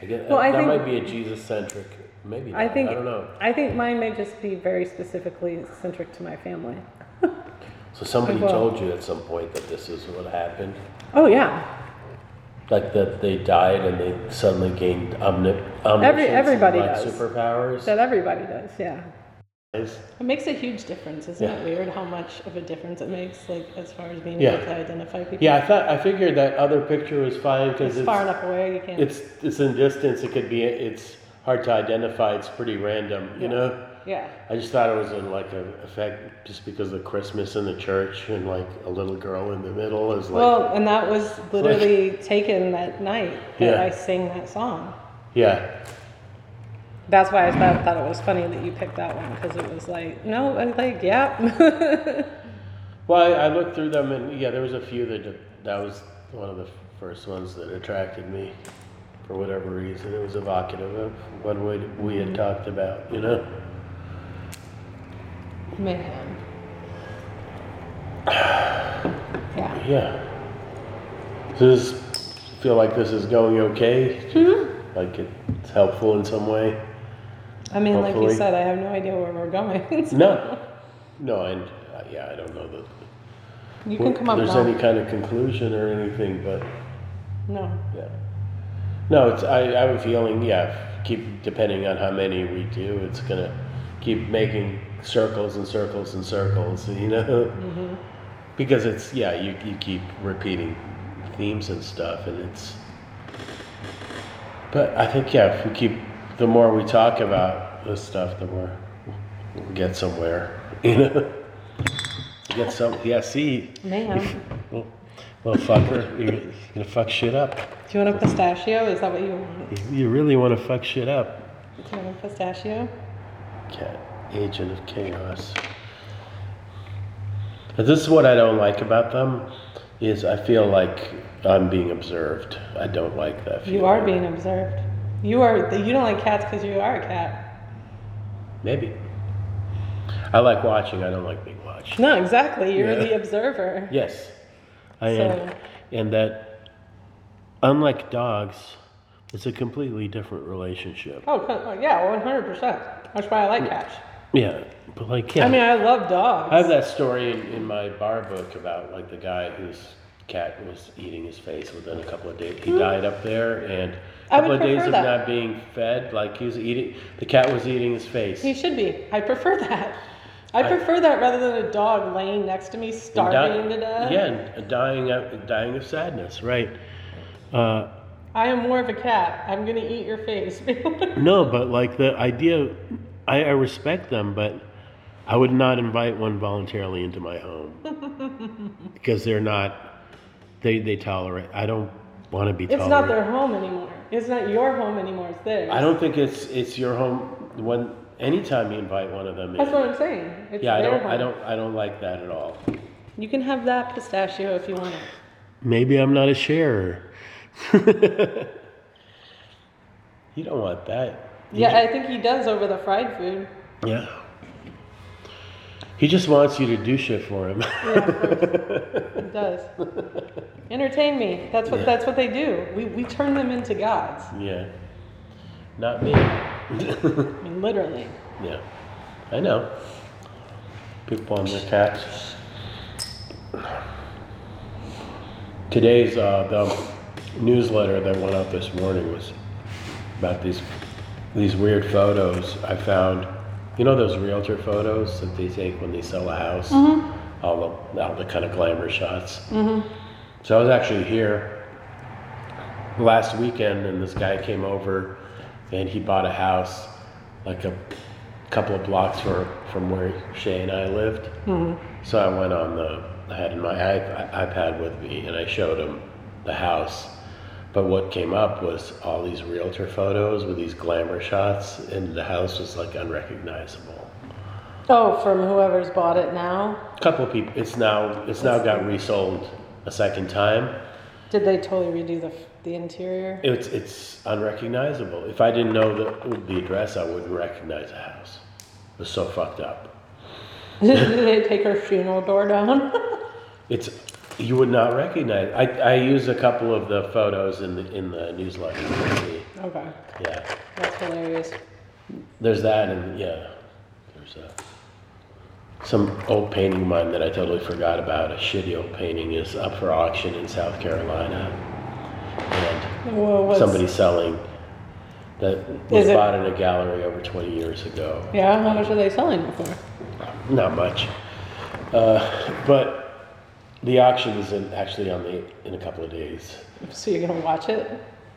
I get, Well, I that think- might be a Jesus centric. Maybe. I think I don't know. I think mine may just be very specifically centric to my family. So somebody Well- told you at some point that this is what happened. Oh yeah, Like that they died and they suddenly gained omni- omniscience Every- everybody and, like, does. superpowers. That everybody does, yeah. It makes a huge difference, isn't Yeah. it weird how much of a difference it makes, like as far as being Yeah. able to identify people? Yeah, I thought I figured that other picture was fine because It's it's, far enough away you can't. it's it's in distance. It could be it's hard to identify. It's pretty random, you Yeah. know. yeah. I just thought it was in like a effect just because of Christmas in the church and like a little girl in the middle is like well, and that was literally taken that night that. I sang that song. yeah That's why I thought, thought it was funny that you picked that one because it was like, no, I like, yeah. Well, I, I looked through them, and yeah, there was a few that that was one of the first ones that attracted me for whatever reason. It was evocative of what we, we had talked about, you know. Man. Yeah. Yeah. Does this feel like this is going okay? Mm-hmm. Like it's helpful in some way? I mean, like you said, I have no idea where we're going. so No, no, and uh, yeah, I don't know that You can come up there's now. any kind of conclusion or anything, but No. yeah. No, it's I, I have a feeling, yeah, keep depending on how many we do, it's gonna keep making circles and circles and circles, you know? Mm-hmm. Because it's yeah, you you keep repeating themes and stuff and it's but I think yeah, if we keep the more we talk about this stuff, the more we'll get somewhere. You know? Get some yeah, see Man. little, fucker, you're gonna fuck shit up. Do you want a pistachio? Is that what you want? You- really want to fuck shit up. Do you want a pistachio? Cat, agent of chaos. But this is what I don't like about them, is I feel like I'm being observed. I don't like that. You are being observed. You are. You don't like cats because you are a cat. Maybe. I like watching. I don't like being watched. No, exactly. You're Yeah. the observer. Yes, I am. And that, unlike dogs, it's a completely different relationship. Oh, oh, yeah, one hundred percent. That's why I like cats. Yeah, but like yeah. I mean, I love dogs. I have that story in, in my bar book about like the guy whose cat was eating his face within a couple of days. He hmm. died up there, and a. I would couple of days of that. not being fed. Like he was eating, the cat was eating his face. He should be. I prefer that. I I- prefer that rather than a dog laying next to me, starving di- to death. Yeah, dying of, dying of sadness, right? Uh, I am more of a cat. I'm gonna eat your face. no, but like the idea, I, I respect them, but I would not invite one voluntarily into my home because they're not. They they tolerate. I don't want to be. it's not their home anymore. It's not your home anymore. It's theirs. I don't think it's it's your home when anytime you invite one of them in. That's what I'm saying. It's yeah, I don't home. I don't I don't like that at all. You can have that pistachio if you want it. Maybe I'm not a sharer. you don't want that. You Yeah, I think he does over the fried food. yeah. He just wants you to do shit for him. Yeah, he does. Entertain me. That's what Yeah. that's what they do. We we turn them into gods. yeah. Not me. I mean, literally. yeah. I know. People on their cats. Today's uh, the newsletter that went out this morning was about these these weird photos I found. You know those realtor photos that they take when they sell a house, all the all the kind of glamour shots. Mm-hmm. So I was actually here last weekend, and this guy came over, and he bought a house like a couple of blocks from from where Shay and I lived. So I went on the, I had my iP- iPad with me and I showed him the house. But what came up was all these realtor photos with these glamour shots, and the house was like unrecognizable. Oh, from whoever's bought it now. A couple of people, it's now it's now got resold a second time. Did they totally redo the the interior? It's it's unrecognizable. If I didn't know the, the address, I wouldn't recognize the house. It was so fucked up. Did they take her funeral door down? It's you would not recognize. I I use a couple of the photos in the in the newsletter. You can see. okay, Yeah, that's hilarious. there's that, and yeah, there's a some old painting of mine that I totally forgot about. A shitty old painting is up for auction in South Carolina, Well, what's- somebody selling that was it- bought in a gallery over 20 years ago. Yeah, how much are they selling it for? Not much. Uh, but the auction is in, actually on the in a couple of days. So you're gonna watch it?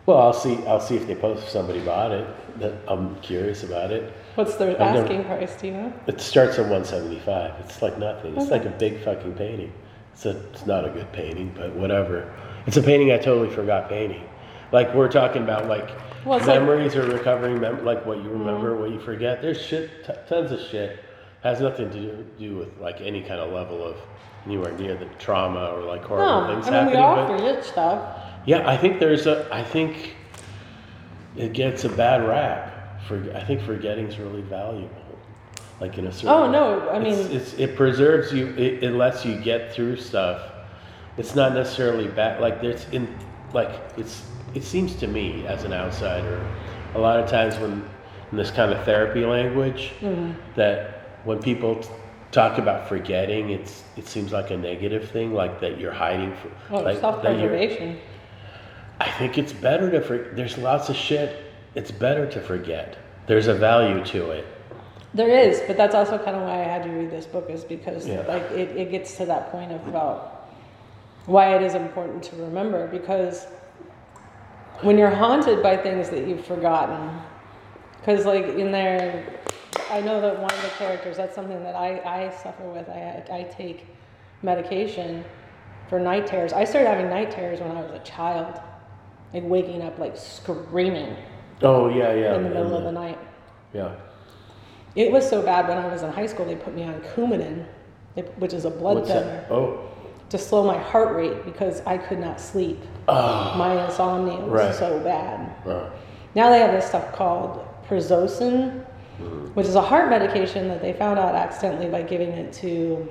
Well, I'll see. I'll see if they post if somebody bought it. That I'm curious about it. What's the I've never- asking price? Do you know? It starts at 175. It's like nothing. It's like a big fucking painting. It's a, it's not a good painting, but whatever. It's a painting I totally forgot painting. Like we're talking about like Well, it's like- Mm-hmm. memories or recovering mem- like what you remember, what you forget. There's shit, t- tons of shit. Has nothing to do, do with like any kind of level of anywhere near the trauma or like horrible No, things I mean happening. we all but- forget stuff. yeah, I think there's a. I think it gets a bad rap. For I think forgetting's really valuable. Like in a certain. Oh no, I mean it's, it's it preserves you. It, it lets you get through stuff. It's not necessarily bad. Like there's in like it's. It seems to me as an outsider, a lot of times when in this kind of therapy language, Mm-hmm. that when people talk about forgetting, it's it seems like a negative thing, like that you're hiding. For, oh, like, self-preservation. I think it's better to for, there's lots of shit. It's better to forget. There's a value to it. There is, but that's also kind of why I had to read this book is because Yeah. like it, it gets to that point of about why it is important to remember because when you're haunted by things that you've forgotten, because like in there, I know that one of the characters, that's something that I, I suffer with. I, I take medication for night terrors. I started having night terrors when I was a child, like waking up like screaming Oh yeah, yeah. in the middle of the and, night. Yeah. It was so bad when I was in high school, they put me on Coumadin, which is a blood What's thinner, that? Oh. to slow my heart rate because I could not sleep. My insomnia was Right. so bad. Uh, Now they have this stuff called Prazosin, which is a heart medication that they found out accidentally by giving it to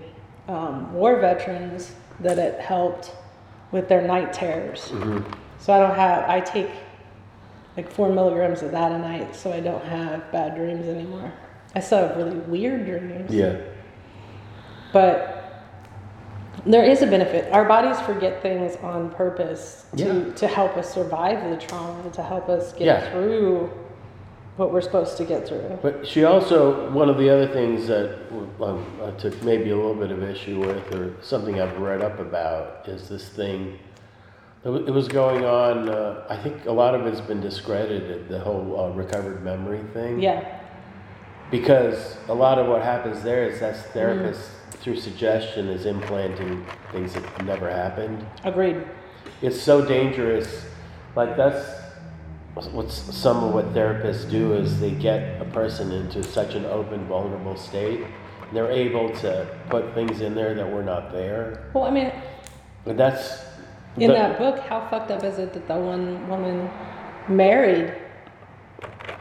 um, war veterans that it helped with their night terrors. So I don't have, I take like four milligrams of that a night so I don't have bad dreams anymore. I still have really weird dreams. yeah. But there is a benefit. Our bodies forget things on purpose to, Yeah. to help us survive the trauma, to help us get Yeah. through what we're supposed to get through. But she also one of the other things that um, I took maybe a little bit of issue with, or something I've read up about, is this thing. It wa- it was going on. Uh, I think a lot of it's been discredited. The whole uh, recovered memory thing. Yeah, Because a lot of what happens there is that Mm-hmm. therapists, through suggestion, is implanting things that never happened. agreed. It's so dangerous. Like that's what's some of what therapists do is they get a person into such an open, vulnerable state. And they're able to put things in there that were not there. Well, I mean, But that's in that book, how fucked up is it that the one woman married?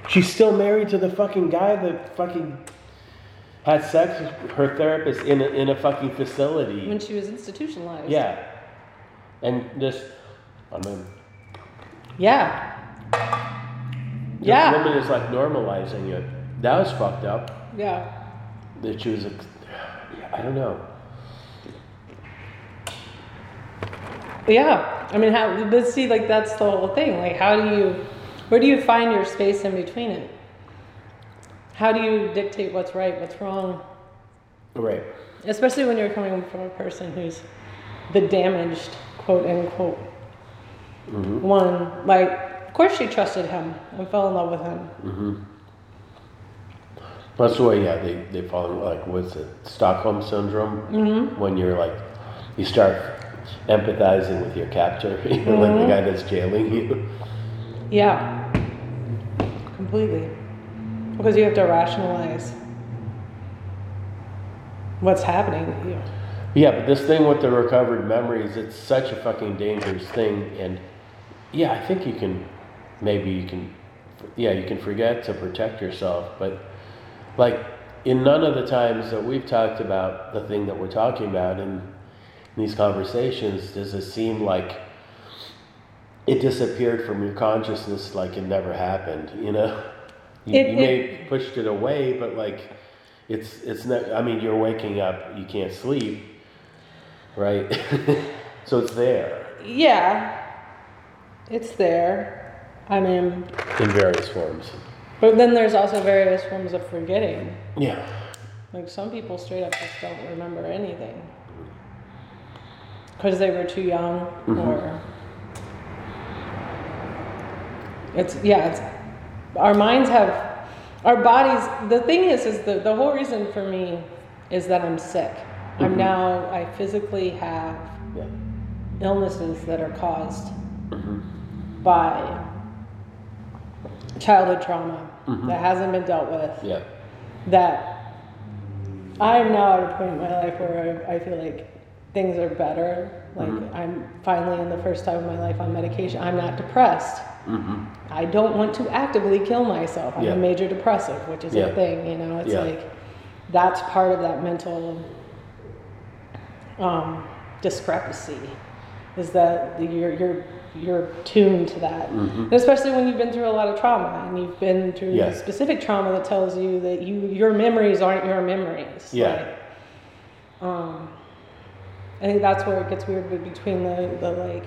She's still married to the fucking guy that fucking had sex with her therapist in a, in a fucking facility. when she was institutionalized. Yeah. And just, I mean, Yeah. This Yeah. woman is like normalizing it. That was fucked up. Yeah. That she was, a, I don't know. Yeah. I mean, how, but see, like, that's the whole thing. Like, how do you, where do you find your space in between it? How do you dictate what's right, what's wrong? Right. Especially when you're coming from a person who's the damaged, quote unquote, mm-hmm. one. Like, of course she trusted him and fell in love with him. Mhm. That's the way, yeah, they, they fall in, like, what's it, Stockholm Syndrome? Mm-hmm. When you're like, you start empathizing with your captor, you know, like the guy that's jailing you. Yeah. Completely. Because you have to rationalize what's happening to you. Yeah, but this thing with the recovered memories, it's such a fucking dangerous thing. And yeah, I think you can, maybe you can, yeah, you can forget to protect yourself. But like in none of the times that we've talked about the thing that we're talking about in, these conversations, does it seem like it disappeared from your consciousness like it never happened, you know? You, It- you may pushed it away, but like it's it's not. I mean, you're waking up, you can't sleep, right? so it's there. Yeah. It's there. I mean, in various forms. but then there's also various forms of forgetting. Yeah. Like some people straight up just don't remember anything because they were too young mm-hmm. or it's yeah it's our minds have our bodies the thing is is the, the whole reason for me is that i'm sick i'm mm-hmm. now i physically have Yeah. illnesses that are caused mm-hmm. by childhood trauma mm-hmm. that hasn't been dealt with Yeah. that I'm now at a point in my life where I, I feel like things are better. Like mm-hmm. I'm finally in the first time in my life on medication. I'm not depressed. Mm-hmm. I don't want to actively kill myself. I'm Yeah. a major depressive, which is Yeah. a thing. You know, it's Yeah. like that's part of that mental um, discrepancy. Is that you're you're you're tuned to that, and especially when you've been through a lot of trauma and you've been through Yeah. specific trauma that tells you that you your memories aren't your memories. Yeah. Like, um, I think that's where it gets weird between the, the like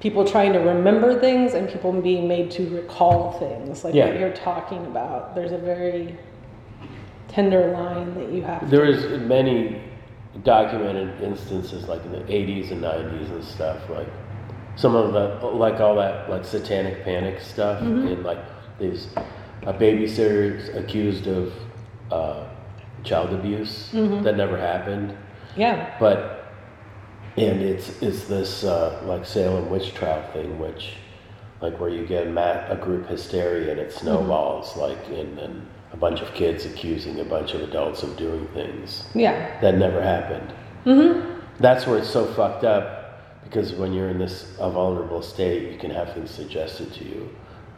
people trying to remember things and people being made to recall things like Yeah. what you're talking about. There's a very tender line that you have. There is many documented instances like in the 80s and 90s and stuff like some of the like all that like satanic panic stuff and like these a babysitter accused of uh, child abuse that never happened yeah. but and it's it's this uh, like Salem witch trial thing, which like where you get a, a group hysteria and it snowballs, like and then a bunch of kids accusing a bunch of adults of doing things Yeah. that never happened. Mm-hmm. That's where it's so fucked up because when you're in this a vulnerable state, you can have things suggested to you.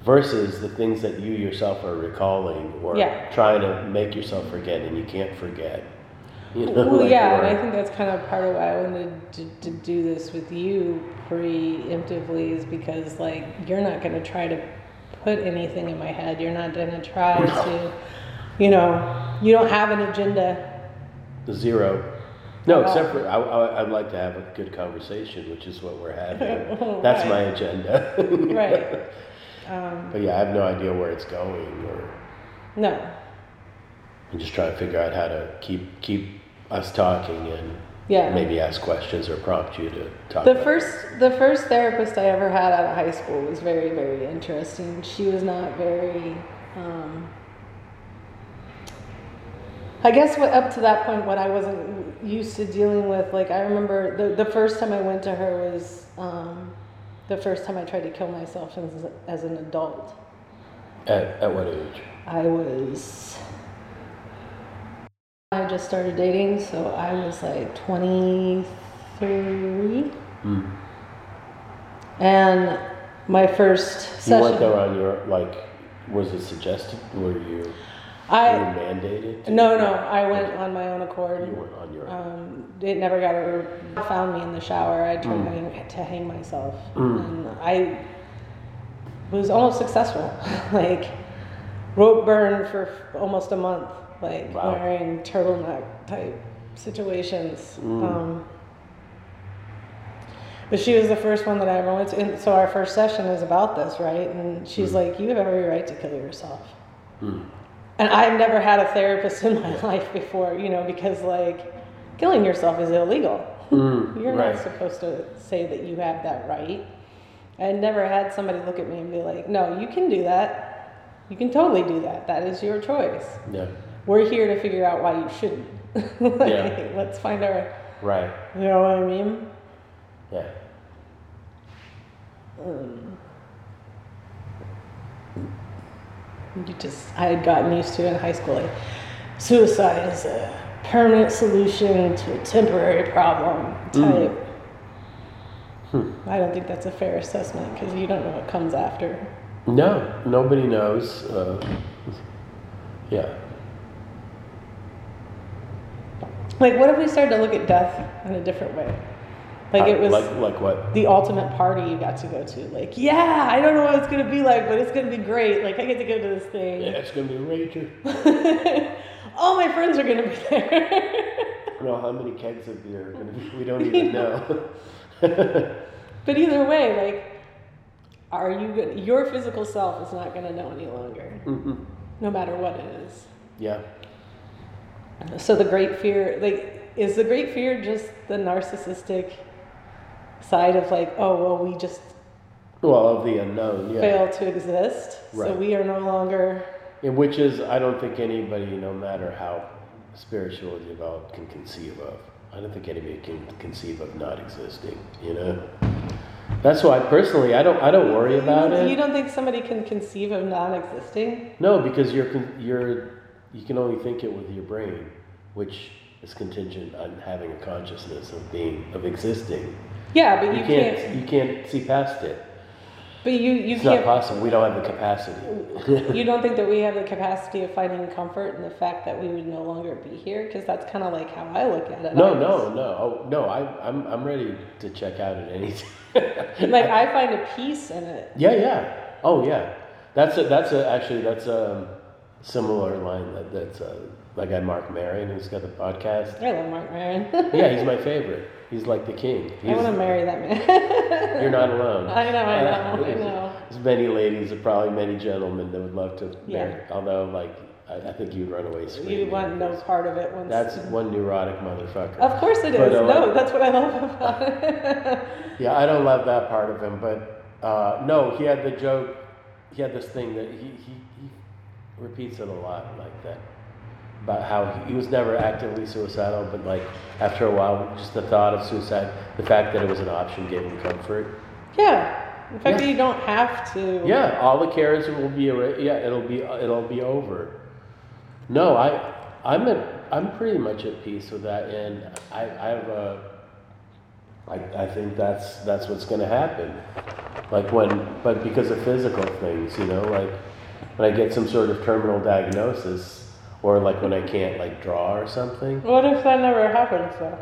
Versus the things that you yourself are recalling or Yeah. trying to make yourself forget and you can't forget. You know, Well, like, yeah, and I think that's kind of part of why I wanted to, to do this with you preemptively is because like you're not going to try to put anything in my head. You're not going to try to, you know, you don't have an agenda. Zero. No, except for I, I, I'd like to have a good conversation, which is what we're having. That's right. my agenda. Right. Um, But yeah, I have no idea where it's going, or no. I'm just trying to figure out how to keep keep us talking and Yeah. maybe ask questions or prompt you to talk. The first, the first therapist I ever had out of high school was very, very interesting. She was not very. Um, I guess what up to that point, what I wasn't used to dealing with, like I remember the the first time I went to her was um, the first time I tried to kill myself as, as an adult. At, at what age? I was. I just started dating, so I was like twenty three. Mm. And my first You session, weren't there on your like. Was it suggested? Were you, were I you mandated? to- no no I went on my own You accord. went on your. Um, it never got over. Found me in the shower. I tried Mm. hang, to hang myself, Mm. and I was almost successful. like rope burn for f- almost a month. Like Wow. wearing turtleneck type situations. Mm. Um, but she was the first one that I ever went to. And so our first session is about this, right? And she's like, "You have every right to kill yourself." And I've never had a therapist in my life before, you know, because like killing yourself is illegal. Mm, You're right. not supposed to say that you have that right. I never had somebody look at me and be like, "No, you can do that. You can totally do that. That is your choice. Yeah. We're here to figure out why you shouldn't." like, Yeah. Let's find our. Right. You know what I mean? Yeah. You just, I had gotten used to in high school, like, suicide is a permanent solution to a temporary problem type. I don't think that's a fair assessment because you don't know what comes after. No, nobody knows. Uh, yeah. Like, what if we started to look at death in a different way? Like, it was like like what? the ultimate party you got to go to. Like, yeah, I don't know what it's going to be like, but it's going to be great. Like, I get to go to this thing. Yeah, it's gonna be a rager. All my friends are going to be there. I don't know how many kegs of beer are gonna be. We don't even know. but either way, like, are you good? Your physical self is not going to know any longer, Mhm. no matter what it is. Yeah. So the great fear, like, is the great fear just the narcissistic side of like, oh well, we just Well, of the unknown, yeah. fail to exist, so we are no longer. And which is, I don't think anybody, no matter how spiritually developed, can conceive of. I don't think anybody can conceive of not existing. You know. That's why personally, I don't, I don't worry about You it. You don't think somebody can conceive of non-existing? No, because you're, you're, you can only think it with your brain, which is contingent on having a consciousness of being, of existing. Yeah, but You you, can't, can't. you can't see past it. But you you It's not can't. possible. We don't have the capacity. You don't think that we have the capacity of finding comfort in the fact that we would no longer be here? Because that's kind of like how I look at it. No, I no, no, oh, no. I, I'm, I'm ready to check out at any time. Like I find a peace in it. yeah, yeah. Oh, yeah. That's a, that's a, actually, that's a similar line that, that's uh my guy Marc Maron, who's got the podcast. I love Marc Maron. Yeah, he's my favorite. He's like the king. I want to marry that man. You're not alone. I know, I know, I There's- know. There's many ladies and probably many gentlemen that would love to Yeah. marry. Although, like, I, I think you'd run away screaming. You'd want no part of it once. That's one neurotic motherfucker. Of course it is. But, uh, no, that's what I love about it. Yeah, I don't love that part of him, but uh, no, he had the joke. He had this thing that he, he, he repeats it a lot, like that, about how he, was never actively suicidal, but like after a while, just the thought of suicide, the fact that it was an option, gave him comfort. yeah. The fact Yeah. that you don't have to. Yeah, all the cares will be. Yeah, it'll be it'll be over. No, I I'm at, I'm pretty much at peace with that, and I I have a. I, I think that's that's what's going to happen, like when but because of physical things, you know, like when I get some sort of terminal diagnosis, or like when I can't like draw or something. What if that never happens though?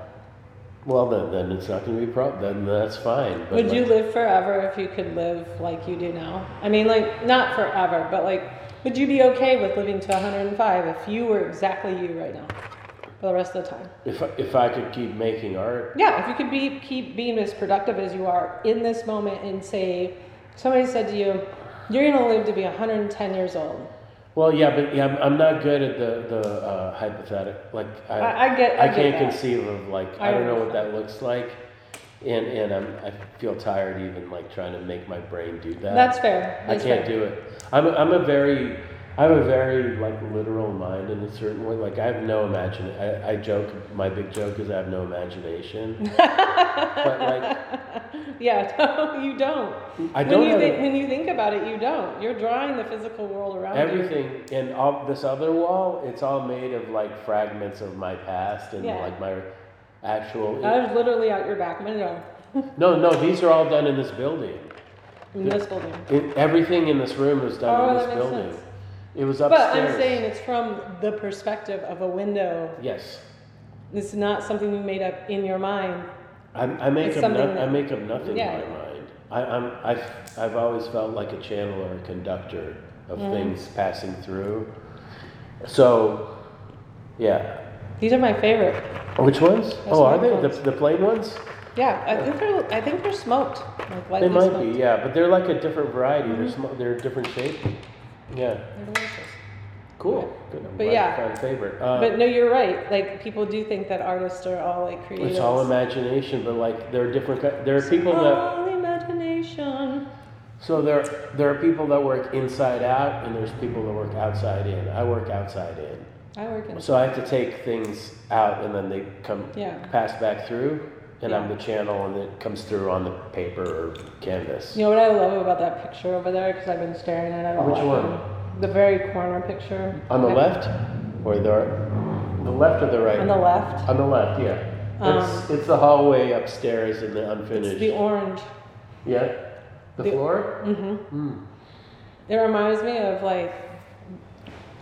Well, then then it's not going to be a problem. Then that's fine. But Would you live forever if you could live like you do now? I mean, like, not forever, but like, would you be okay with living to 105 if you were exactly you right now for the rest of the time? If I- if I could keep making art, Yeah, if you could be keep being as productive as you are in this moment and say, somebody said to you, you're gonna live to be 110 years old. Well, yeah, but yeah, I'm, I'm not good at the the uh, hypothetical. Like I, I- I get- I I, get can't that. conceive of like I I, don't know what that looks like, and and I'm, I feel tired even like trying to make my brain do that. That's fair. I can't fair. do it. I'm a, I'm a very I have a very like literal mind in a certain way. Like I have no imagine. I, I joke. My big joke is I have no imagination. but like Yeah, no, you don't. I when don't you have think, a- when you think about it, you don't. You're drawing the physical world around you. Everything and all this other wall, it's all made of like fragments of my past and Yeah. like my actual. I was literally out your back window No, no, these are all done in this building. in this building. It, everything in this room is done Oh, in this building. sense. It was upstairs. But. I'm saying it's from the perspective of a window. yes, It's not something you made up in your mind. I, I make It's up. No, I make up nothing Yeah. in my mind. I, I'm. I've. I've always felt like a channel or a conductor of Mm-hmm. things passing through. So, yeah. These are my favorite. Which ones? oh, are they ones. the, the plain ones? Yeah, I think they're. I think they're smoked. Like They might smoked. be, yeah, but they're like a different variety. Mm-hmm. They're sm- they're a different shape. Yeah, They're delicious. cool. Good. I'm But yeah. favorite. Uh, But no, you're right. Like people do think that artists are all like creative. it's all imagination, but like there are different. There are people that. All imagination. So there there are people that work inside out, and there's people that work outside in. I work outside in, I work in. so I have to take things out, and then they come Yeah. pass back through, and I'm the channel, and it comes through on the paper or canvas. You know what I love about that picture over there? Because I've been staring at it. all Which one? The very corner picture. On the Okay. left, or the the left or the right? On the left. On the left, yeah. It's, it's the hallway upstairs in the unfinished. It's the orange. yeah? The, the- floor? hmm Hmm. It reminds me of like,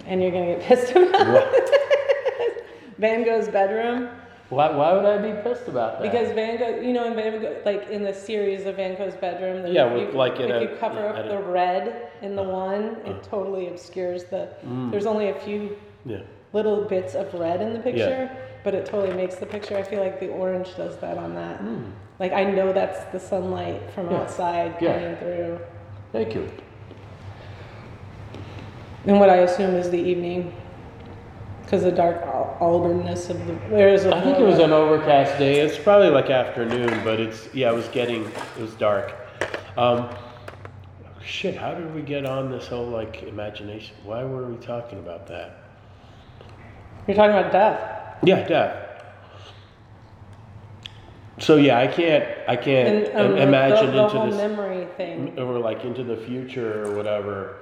and you're gonna get pissed about What? it. Van Gogh's bedroom. Why, why would I be pissed about that? Because Van Gogh, you know, in Van Gogh, like in the series of Van Gogh's bedroom, that Yeah, if you, like, if a- you cover at up the red in the uh-huh. one, it uh-huh. totally obscures the. Mm. There's only a few yeah. little bits of red in the picture, but it totally makes the picture. I feel like the orange does that on that. Mm. Like I know that's the sunlight from. Yeah. outside Yeah. coming through. Thank you. And what I assume is the evening, because the dark al- alderness of the there's I think it was an overcast day. It's probably like afternoon, but it's yeah, it was getting it was dark. Um, shit, how did we get on this whole like imagination? Why were we talking about that? You're talking about death. Yeah, death. So yeah, I can't I can't And um, im- imagine the, the into whole this memory thing. or like into the future or whatever.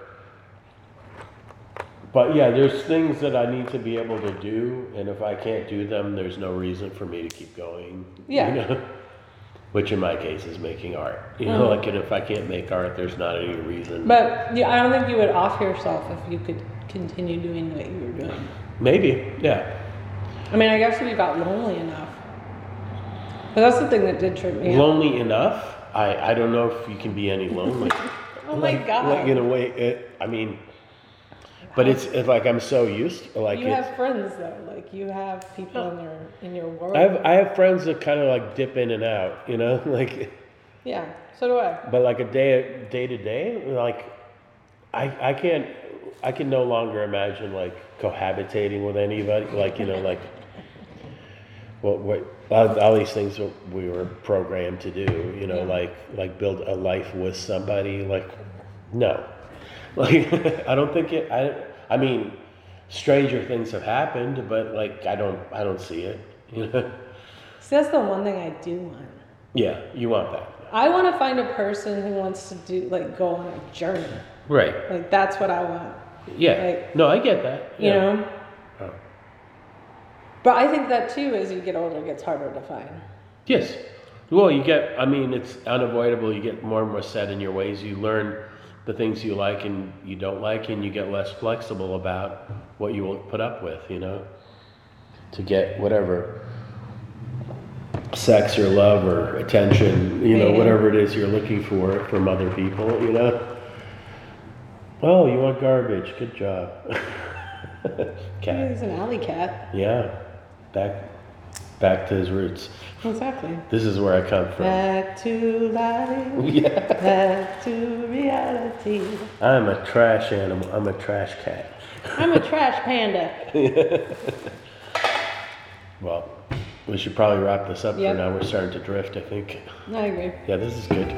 But yeah, there's things that I need to be able to do, and if I can't do them, there's no reason for me to keep going. you Yeah. know? Which in my case is making art. You know, Mhm. like, and if I can't make art, there's not any reason. But yeah, I don't think you would off yourself if you could continue doing what you were doing. Maybe, yeah. I mean, I guess if you got lonely enough. But that's the thing that did trip me out. Lonely enough. I I don't know if you can be any lonely. Oh my Like- god. Like in a way, it, I mean, but it's, it's like I'm so used. To, Like you have friends though, like you have people in your in your world. I have I have friends that kind of like dip in and out, you know, like yeah, so do I. but like a day day to day, like I I can't I can no longer imagine like cohabitating with anybody, like you know, like well, what all, all these things that we were programmed to do, you know, Yeah. like like build a life with somebody, like no, like I don't think it. I I mean, stranger things have happened, but like I don't I don't see it, you know. See, that's the one thing I do want. Yeah, you want that. I want to find a person who wants to do like go on a journey. Right. Like that's what I want. Yeah. Like- no, I get that. You yeah. know. Oh. But I think that too, as you get older, it gets harder to find. Yes. Well, you get, I mean, it's unavoidable. You get more and more set in your ways. You learn the things you like and you don't like, and you get less flexible about what you will put up with, you know, to get whatever sex or love or attention, you know, whatever it is you're looking for from other people, you know. Oh, you want garbage. Good job. Cat. He's an alley cat. Yeah. Back back to his roots. Exactly. This is where I come from. Back to life. Yeah. Back to reality. I'm a trash animal. I'm a trash cat. I'm a trash panda. Well, we should probably wrap this up Yep. for now. We're starting to drift, I think. I agree. Yeah, this is good.